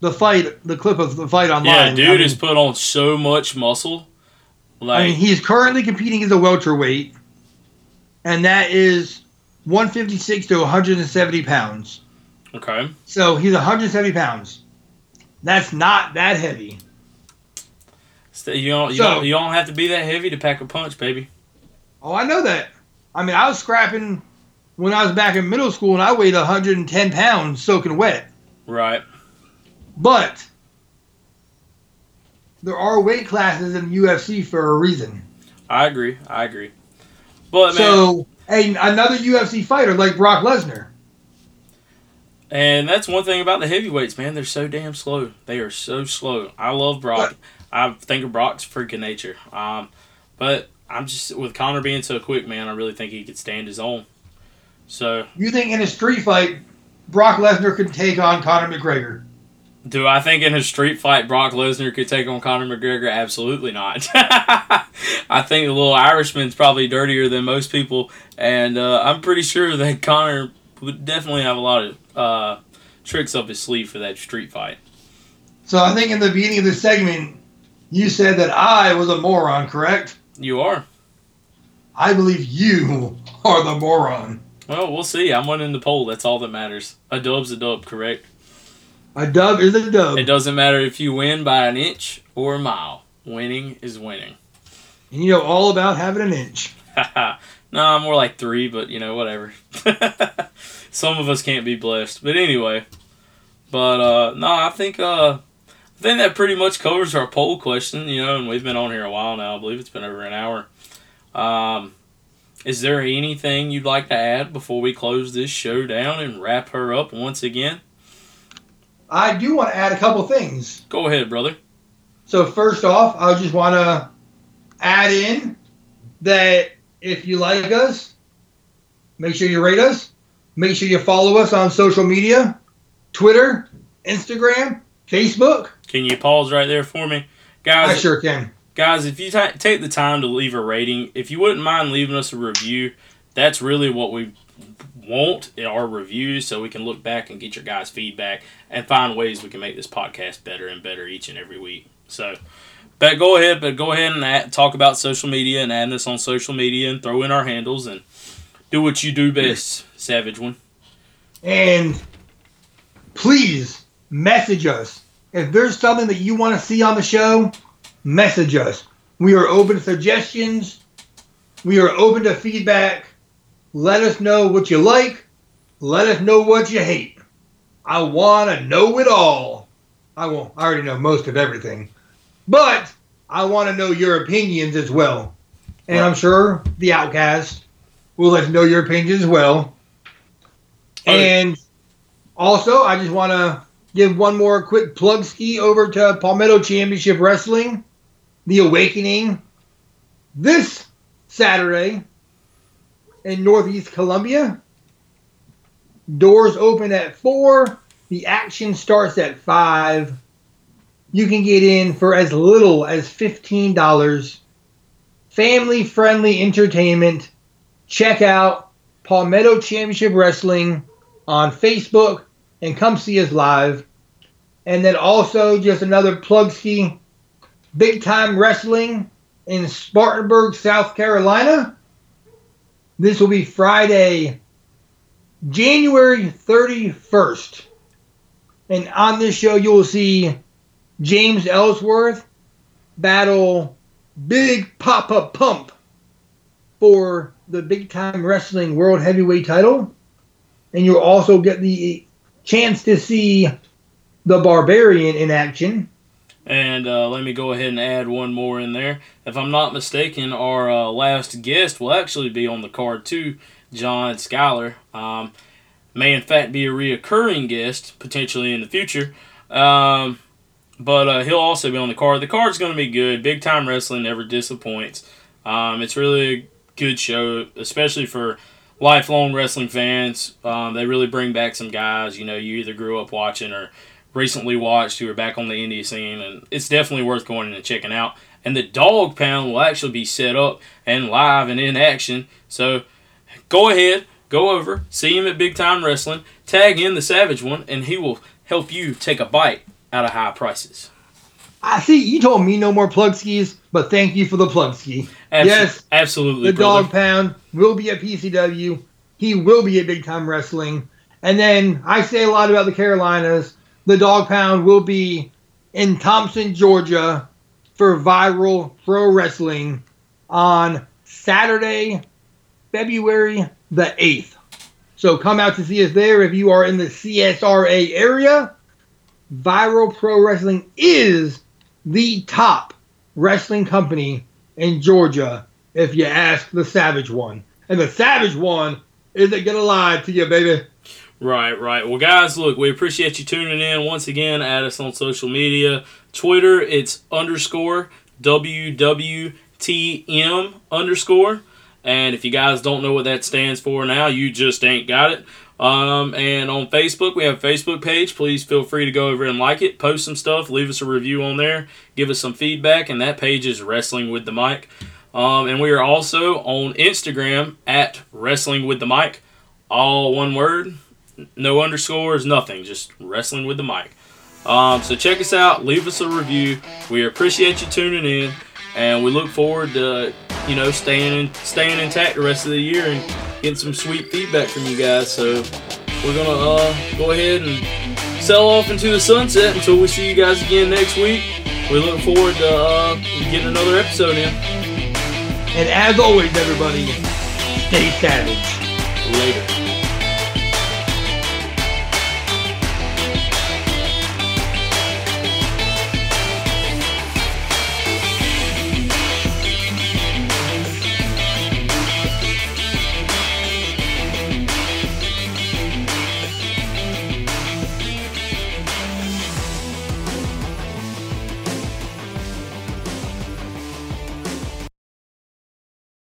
the fight, the clip of the fight online. Yeah, dude I mean, has put on so much muscle. Like, I mean, he's currently competing as a welterweight and that is 156 to 170 pounds. Okay. So he's 170 pounds. That's not that heavy. So you don't you, So- don't you don't have to be that heavy to pack a punch, baby. Oh, I know that. I mean, I was scrapping when I was back in middle school, and I weighed 110 pounds soaking wet. Right. But there are weight classes in UFC for a reason. I agree. I agree. But man, So, a, another UFC fighter like Brock Lesnar. and that's one thing about the heavyweights, man. They're so damn slow. They are so slow. I love Brock. I think of Brock's freaking nature. Um, but I'm just with Conor being so quick, man. I really think he could stand his own. So, You think in a street fight, Brock Lesnar could take on Conor McGregor? do I think in a street fight Brock Lesnar could take on Conor McGregor? Absolutely not. I think the little Irishman's probably dirtier than most people, and uh, I'm pretty sure that Conor would definitely have a lot of uh, tricks up his sleeve for that street fight. So I think in the beginning of the segment, you said that I was a moron, correct? You are. I believe you are the moron. Well, we'll see. I'm winning the poll. That's all that matters. A dub's a dub, correct? A dub is a dub. It doesn't matter if you win by an inch or a mile. Winning is winning. And you know all about having an inch. I'm more like three, but you know, whatever. Some of us can't be blessed. But anyway. But uh no, I think uh I think that pretty much covers our poll question, you know, and we've been on here a while now. I believe it's been over an hour. Um is there anything you'd like to add before we close this show down and wrap her up once again? I do want to add a couple things. Go ahead, brother. So first off, I just want to add in that if you like us, make sure you rate us. Make sure you follow us on social media, Twitter, Instagram, Facebook. Can you pause right there for me? Guys? I sure can. guys, if you ta take the time to leave a rating, if you wouldn't mind leaving us a review, that's really what we want eh, our reviews so we can look back and get your guys' feedback and find ways we can make this podcast better and better each and every week. So, but go ahead, but go ahead and add, talk about social media and add this on social media and throw in our handles and do what you do best, Savage One. And please message us. If there's something that you want to see on the show, message us. We are open to suggestions. We are open to feedback. Let us know what you like. Let us know what you hate. I want to know it all. I will. I already know most of everything, but I want to know your opinions as well. And I'm sure the Outcast will let us know your opinions as well. And also, I just want to give one more quick plug ski over to Palmetto Championship Wrestling, The Awakening, this Saturday in Northeast Columbia. Doors open at 4. The action starts at 5. You can get in for as little as $15. Family friendly entertainment. Check out Palmetto Championship Wrestling on Facebook and come see us live. And then also just another plug ski, Big Time Wrestling in Spartanburg, South Carolina. This will be Friday, January 31st. And on this show, you will see James Ellsworth battle Big Papa Pump for the Big Time Wrestling World Heavyweight title. And you'll also get the chance to see the Barbarian in action. And uh, let me go ahead and add one more in there. If I'm not mistaken, our uh, last guest will actually be on the card too, John Schuyler. Um, may in fact be a reoccurring guest potentially in the future. Um, but uh, he'll also be on the card. The card's going to be good. Big time wrestling never disappoints. Um, it's really a good show, especially for lifelong wrestling fans. Um, they really bring back some guys you know you either grew up watching or recently watched who are back on the indie scene, and it's definitely worth going and checking out. And the Dog Pound will actually be set up and live and in action. So go ahead, go over, see him at Big Time Wrestling, tag in the Savage one, and he will help you take a bite out of high prices. I see you told me no more plug skis, but thank you for the plug ski. Abso- yes, absolutely. the brother. Dog Pound will be at PCW. He will be at Big Time Wrestling. And then I say a lot about the Carolinas. The Dog Pound will be in Thomson, Georgia for Viral Pro Wrestling on Saturday, February the 8th. So come out to see us there if you are in the CSRA area. Viral Pro Wrestling is the top wrestling company in Georgia if you ask the Savage one. And the Savage one isn't gonna lie to you, baby. Right, right. Well, guys, look, we appreciate you tuning in once again. Add us on social media. Twitter, it's underscore WWTM underscore. And if you guys don't know what that stands for now, you just ain't got it. Um, and on Facebook, we have a Facebook page. Please feel free to go over and like it, post some stuff, leave us a review on there, give us some feedback, and that page is Wrestling with the Mic. Um, and we are also on Instagram at Wrestling with the Mic, all one word, no underscores, nothing, just Wrestling with the Mic. Um, so check us out, leave us a review. We appreciate you tuning in, and we look forward to you know staying staying intact the rest of the year and getting some sweet feedback from you guys. So we're gonna uh, go ahead and sell off into the sunset until we see you guys again next week. We look forward to uh, getting another episode in. And as always, everybody, stay savage. Later.